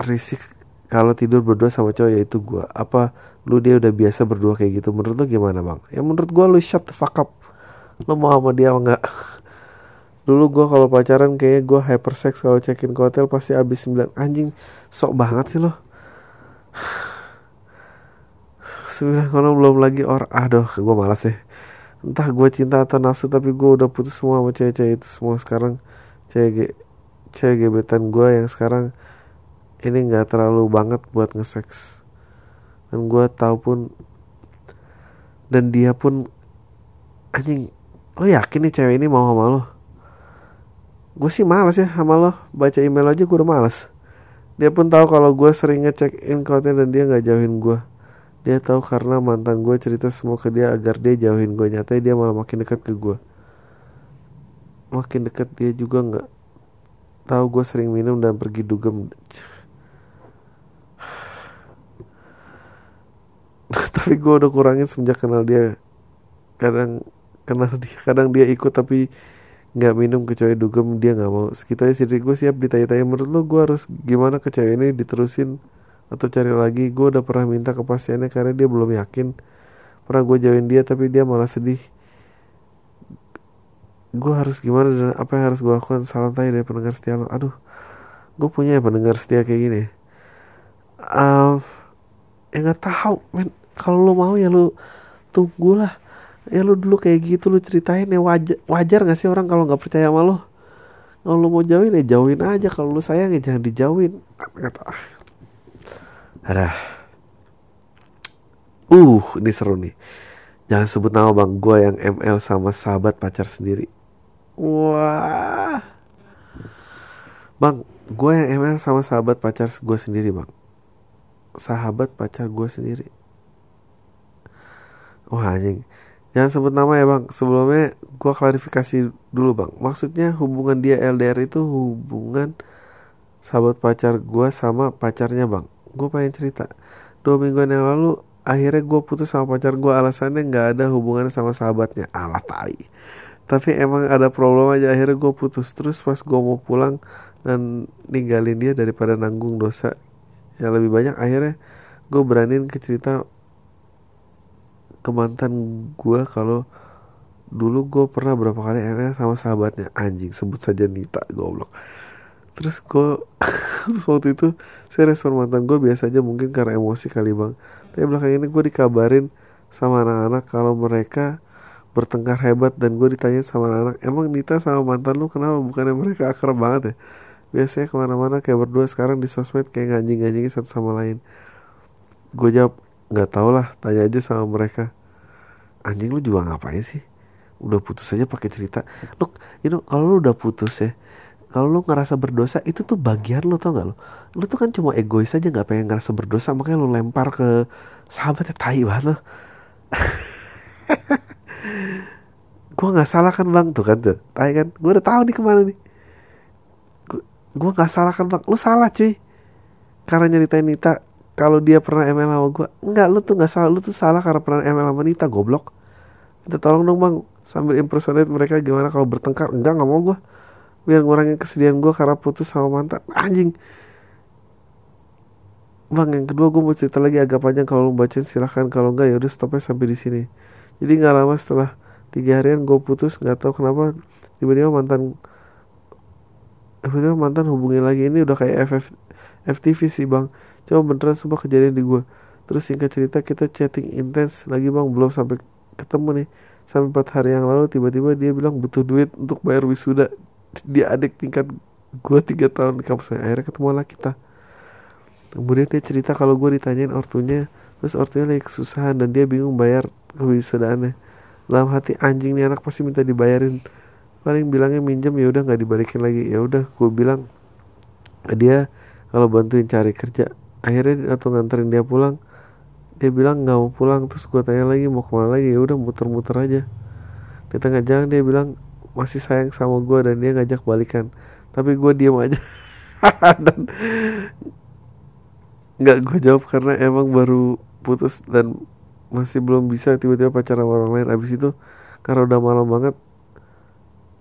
risik kalau tidur berdua sama cowok yaitu gue apa lu dia udah biasa berdua kayak gitu menurut lu gimana bang? Ya menurut gue lu shut the fuck up. Lu mau sama dia nggak <laughs> dulu gue kalau pacaran kayak gue hypersex kalau check-in ke hotel pasti abis 9 anjing sok banget sih lo <sighs> sembilan kono belum lagi or aduh gue malas ya entah gue cinta atau nafsu tapi gue udah putus semua sama cewek-cewek itu semua sekarang. Cewek cewek gebetan gue yang sekarang ini nggak terlalu banget buat nge-sex. Dan gue tahu pun dan dia pun anjing lo yakin nih cewek ini mau sama lo? Gue sih males ya sama lo. Baca email aja gue udah males. Dia pun tahu kalau gue sering ngecek in konten dan dia nggak jauhin gue dia tahu karena mantan gue cerita semua ke dia agar dia jauhin gue nyatanya dia malah makin dekat ke gue makin dekat dia juga nggak tahu gue sering minum dan pergi dugem <laughs> tapi gue udah kurangin semenjak kenal dia. Kadang kenal dia kadang dia ikut tapi nggak minum kecuali dugem dia nggak mau. Sekitarnya sih gue siap ditanya-tanya menurut lo gue harus gimana ke cewek ini diterusin atau cari lagi? Gue udah pernah minta kepastiannya karena dia belum yakin. Pernah gue jauhin dia tapi dia malah sedih. Gue harus gimana dan apa yang harus gue lakukan? Salam tanya dari pendengar setia lo aduh gue punya ya pendengar setia kayak gini. Um, ya nggak tahu men kalau lo mau ya lo tunggulah ya lu dulu kayak gitu lu ceritain ya. Wajar wajar gak sih orang kalau nggak percaya sama lo kalau lu mau jauhin ya jauhin aja. Kalau lu sayang ya jangan dijauhin. Kata ada uh ini seru nih. Jangan sebut nama bang gue yang ML sama sahabat pacar sendiri. Wah. Bang gue yang ML sama sahabat pacar gue sendiri bang. Sahabat pacar gue sendiri wah anjing Jangan sebut nama ya bang. Sebelumnya gue klarifikasi dulu bang. Maksudnya hubungan dia LDR itu hubungan sahabat pacar gue sama pacarnya bang. Gue pengen cerita. Dua mingguan yang lalu akhirnya gue putus sama pacar gue alasannya nggak ada hubungan sama sahabatnya. Alah tai. Tapi emang ada problem aja akhirnya gue putus. Terus pas gue mau pulang dan ninggalin dia daripada nanggung dosa yang lebih banyak akhirnya gue beraniin ke cerita ke mantan gue kalau dulu gue pernah berapa kali ML sama sahabatnya. Anjing sebut saja Nita goblok. Terus gue <laughs> waktu itu saya respon mantan gue biasa aja mungkin karena emosi kali bang. Tapi belakang ini gue dikabarin sama anak-anak kalau mereka bertengkar hebat dan gue ditanya sama anak-anak emang Nita sama mantan lu kenapa? Bukannya mereka akrab banget ya? Biasanya ke mana-mana kayak berdua sekarang di sosmed kayak nganjing-nganjingin satu sama lain. Gue jawab nggak tau lah tanya aja sama mereka. Anjing lu juga ngapain sih? Udah putus aja pakai cerita. Lu you know, kalau lu udah putus ya kalau lu ngerasa berdosa itu tuh bagian lu tau gak lu? Lu tuh kan cuma egois aja nggak pengen ngerasa berdosa makanya lu lempar ke sahabatnya tai banget lo <laughs> gue nggak salah kan bang? Tuh kan tuh. Tai kan? Gue udah tahu nih ke mana nih. Gue nggak salah kan bang? Lu salah cuy. Karena nyeritain Nita kalau dia pernah ML sama gue enggak lu tuh nggak salah lu tuh salah karena pernah ML sama Nita goblok. Kita tolong dong bang sambil impersonate mereka gimana kalau bertengkar. Enggak nggak mau gue biar ngurangin kesedihan gue karena putus sama mantan. Anjing. Bang yang kedua gue mau cerita lagi agak panjang. Kalau lu bacain silahkan. Kalau enggak ya udah stopnya sampai di sini. Jadi nggak lama setelah tiga harian gue putus nggak tahu kenapa tiba-tiba mantan tiba-tiba mantan hubungi lagi. Ini udah kayak FF, FTV sih bang coba beneran semua kejadian di gue terus singkat cerita kita chatting intens lagi bang. Belum sampai ketemu nih. Sampai empat hari yang lalu tiba-tiba dia bilang butuh duit untuk bayar wisuda dia adik tingkat gue tiga tahun di kampus akhirnya ketemu lah kita. Kemudian dia cerita kalau gue ditanyain ortunya terus ortunya lagi kesusahan dan dia bingung bayar kewisudaannya. Dalam hati anjing nih anak pasti minta dibayarin. Paling bilangnya minjem ya udah nggak dibalikin lagi. Ya udah gue bilang dia kalau bantuin cari kerja akhirnya atau nganterin dia pulang. Dia bilang nggak mau pulang. Terus gue tanya lagi mau ke mana lagi? Ya udah muter-muter aja. Di tengah jalan dia bilang masih sayang sama gue dan dia ngajak balikan. Tapi gue diam aja. <laughs> Dan nggak gue jawab karena emang baru putus dan masih belum bisa tiba-tiba pacaran sama orang lain. Abis itu karena udah malam banget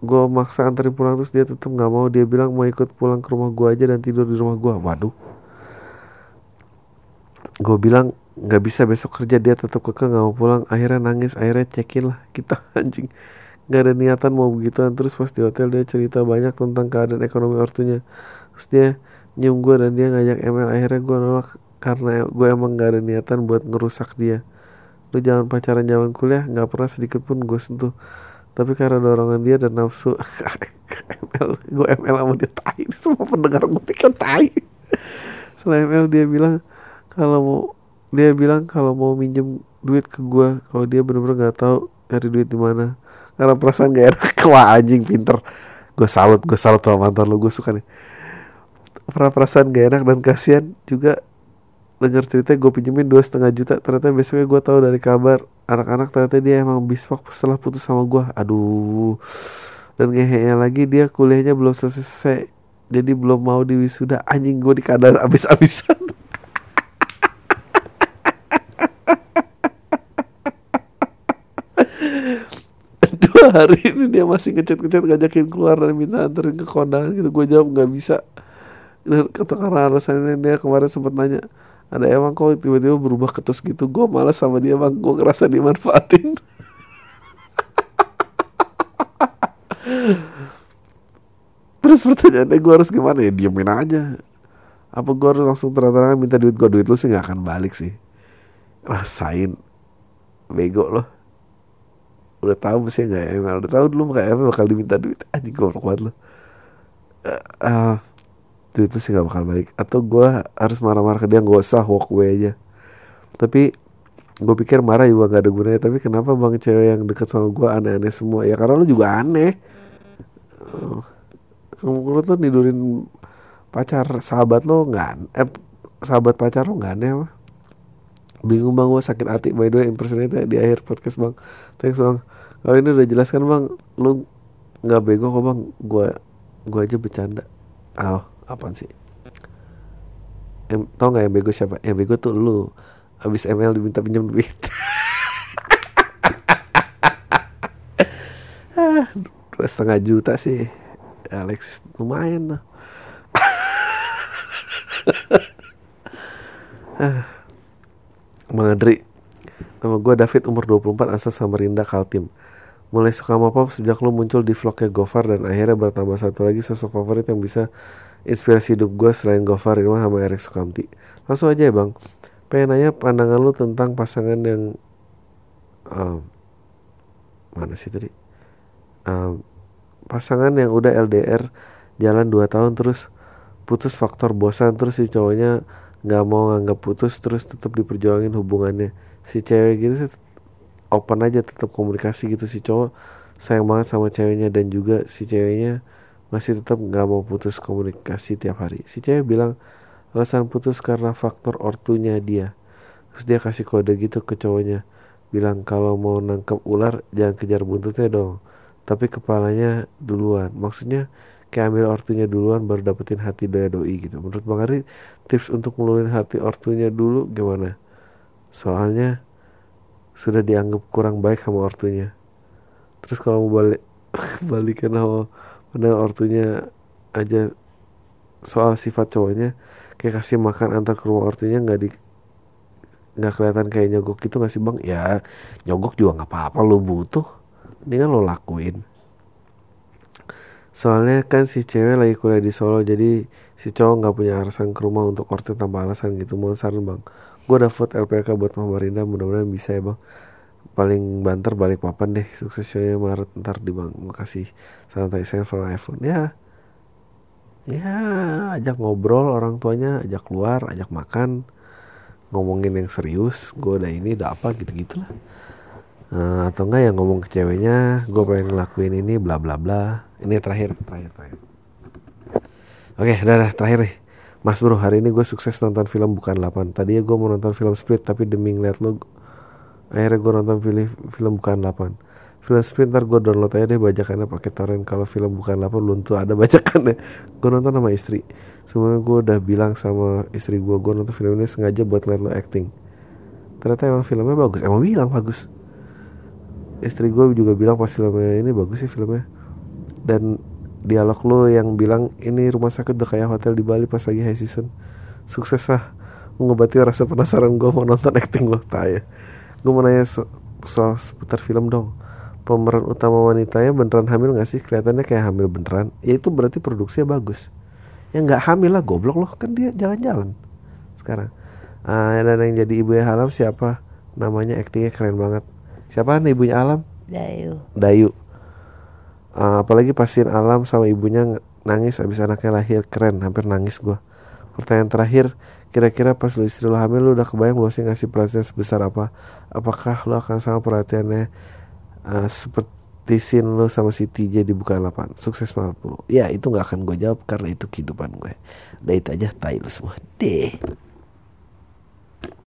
gue maksa anterin pulang terus dia tetap nggak mau. Dia bilang mau ikut pulang ke rumah gue aja dan tidur di rumah gue waduh gue bilang nggak bisa besok kerja dia tetap keke nggak mau pulang. Akhirnya nangis akhirnya cekin lah. <laughs> Kita anjing. Nggak ada niatan mau begituan. Terus pas di hotel dia cerita banyak tentang keadaan ekonomi ortunya. Terus dia nyium gue dan dia ngajak ML akhirnya gue nolak karena gue emang nggak ada niatan buat ngerusak dia. Lu jangan pacaran zaman kuliah nggak pernah sedikit pun gue sentuh. Tapi karena dorongan dia dan nafsu <laughs> ML gue ML sama dia tai. Semua pendengar gue pikir tai. Selain ML dia bilang kalau mau dia bilang kalau mau minjem duit ke gue kalau dia bener-bener nggak tahu cari duit di mana. Karena perasaan gak enak. <laughs> Wah anjing pinter. Gue salut gue salut sama mantan lo gue suka nih. Pernah perasaan gak enak dan kasihan juga dengar cerita gue pinjemin dua setengah juta. Ternyata besoknya gue tahu dari kabar anak-anak ternyata dia emang bispak setelah putus sama gue aduh. Dan ngehenya lagi dia kuliahnya belum selesai. Jadi belum mau di wisuda. Anjing gue dikadar <laughs> abis-abisan dua <laughs> hari ini dia masih ngechat-ngechat ngajakin keluar dan minta anterin ke kondangan gitu. Gue jawab nggak bisa. Dan kata karena alasannya dia kemarin sempat nanya ada emang kok tiba-tiba berubah ketus gitu? Gue malas sama dia bang. Gue ngerasa dimanfaatin. <laughs> Terus pertanyaannya gue harus gimana? Ya diemin aja. Apa gue harus langsung terang-terangan minta duit? Gue duit lu sih nggak akan balik sih. Rasain. Bego loh udah tahu mesti nggak emang udah tahu dulu kayak emang bakal diminta duit. Anjing gue banget lo uh, uh, duit itu sih nggak bakal balik. Atau gue harus marah-marah ke dia nggak usah walk away aja. Tapi gue pikir marah juga gak ada gunanya. Tapi kenapa bang cewek yang deket sama gue aneh-aneh semua? Ya karena lu juga aneh. Kamu tuh tidurin pacar sahabat lo nggak eh sahabat pacar lo nggak aneh apa? Bingung bang gue sakit hati. By the way impersonate di akhir podcast bang. Thanks bang kalau ini udah jelaskan bang? Lu nggak bego kok bang? Gue gue aja bercanda. Oh apaan sih? Em, tau nggak yang bego siapa? Yang bego tuh lu. Abis ML diminta pinjam duit. <laughs> Dua setengah juta sih. Alexis lumayan lah. <laughs> Bang Adri Nama gue David umur 24 asal Samarinda Kaltim Mulai suka sama pop sejak lo muncul di vlognya Gofar Dan akhirnya bertambah satu lagi sosok favorit yang bisa inspirasi hidup gue selain Gofar Irma sama Erik Sukamti. Langsung aja ya bang. Pengen nanya pandangan lo tentang pasangan yang um, Mana sih tadi? Um, Pasangan yang udah LDR jalan 2 tahun terus putus faktor bosan terus si cowoknya nggak mau nganggap putus terus tetap diperjuangin hubungannya. Si cewek gitu sih open aja tetap komunikasi gitu si cowok sayang banget sama ceweknya dan juga si ceweknya masih tetap nggak mau putus komunikasi tiap hari. Si cewek bilang alasan putus karena faktor ortunya dia. Terus dia kasih kode gitu ke cowoknya. Bilang kalau mau nangkep ular jangan kejar buntutnya dong. Tapi kepalanya duluan. Maksudnya kayak ambil ortunya duluan baru dapetin hati daya doi gitu. Menurut bang Ari tips untuk ngeluarin hati ortunya dulu gimana? Soalnya sudah dianggap kurang baik sama ortunya. Terus kalau mau balik <laughs> balikan sama pandang ortunya aja soal sifat cowoknya kayak kasih makan antar ke rumah ortunya nggak di nggak kelihatan kayak nyogok gitu nggak sih bang? Ya nyogok juga nggak apa-apa lo butuh. Ini kan lo lakuin. Soalnya kan si cewek lagi kuliah di Solo jadi si cowok nggak punya alasan ke rumah untuk ortu tanpa alasan gitu. Mau saran bang gue udah vote LPK buat Mama Rinda mudah-mudahan bisa ya bang paling banter balik papan deh sukses shownya Maret ntar di bang makasih santai from iPhone. Ya ya ajak ngobrol orang tuanya ajak keluar ajak makan ngomongin yang serius gue udah ini udah apa gitu gitulah uh, atau enggak yang ngomong ke ceweknya gue pengen ngelakuin ini bla bla bla. Ini terakhir terakhir terakhir. Oke okay, udah, udah terakhir nih Mas bro hari ini gue sukses nonton film bukan 8 Tadinya gue mau nonton film Split Tapi demi ngeliat lo Akhirnya gue nonton film, film bukan 8 Film Split ntar gue download aja deh bajakannya pakai torrent. Kalau film bukan 8 belum tuh ada bajakannya. <laughs> Gue nonton sama istri. Semuanya gue udah bilang sama istri gue Gue nonton film ini sengaja buat ngeliat lo acting. Ternyata emang filmnya bagus. Emang bilang bagus. Istri gue juga bilang pas filmnya ini bagus sih filmnya. Dan dialog lo yang bilang ini rumah sakit udah kayak hotel di Bali pas lagi high season. Sukses lah mengobati rasa penasaran gue mau nonton acting lo. Tanya gue mau nanya so soal seputar film dong. Pemeran utama wanitanya beneran hamil gak sih? Kelihatannya kayak hamil beneran. Ya itu berarti produksinya bagus. Ya nggak hamil lah goblok loh. Kan dia jalan-jalan sekarang. Uh, dan yang jadi ibunya Alam siapa? Namanya aktingnya keren banget. Siapa nih ibunya Alam? Dayu. Dayu uh, apalagi pasien alam sama ibunya nangis abis anaknya lahir. Keren hampir nangis gue pertanyaan terakhir kira-kira pas lu istri lu hamil lu udah kebayang lu sih ngasih perhatian sebesar apa? Apakah lu akan sama perhatiannya uh, seperti sin lu sama si TJ di bukan 8 sukses malam bro ya itu nggak akan gue jawab karena itu kehidupan gue. Udah itu aja tai lu semua. Deh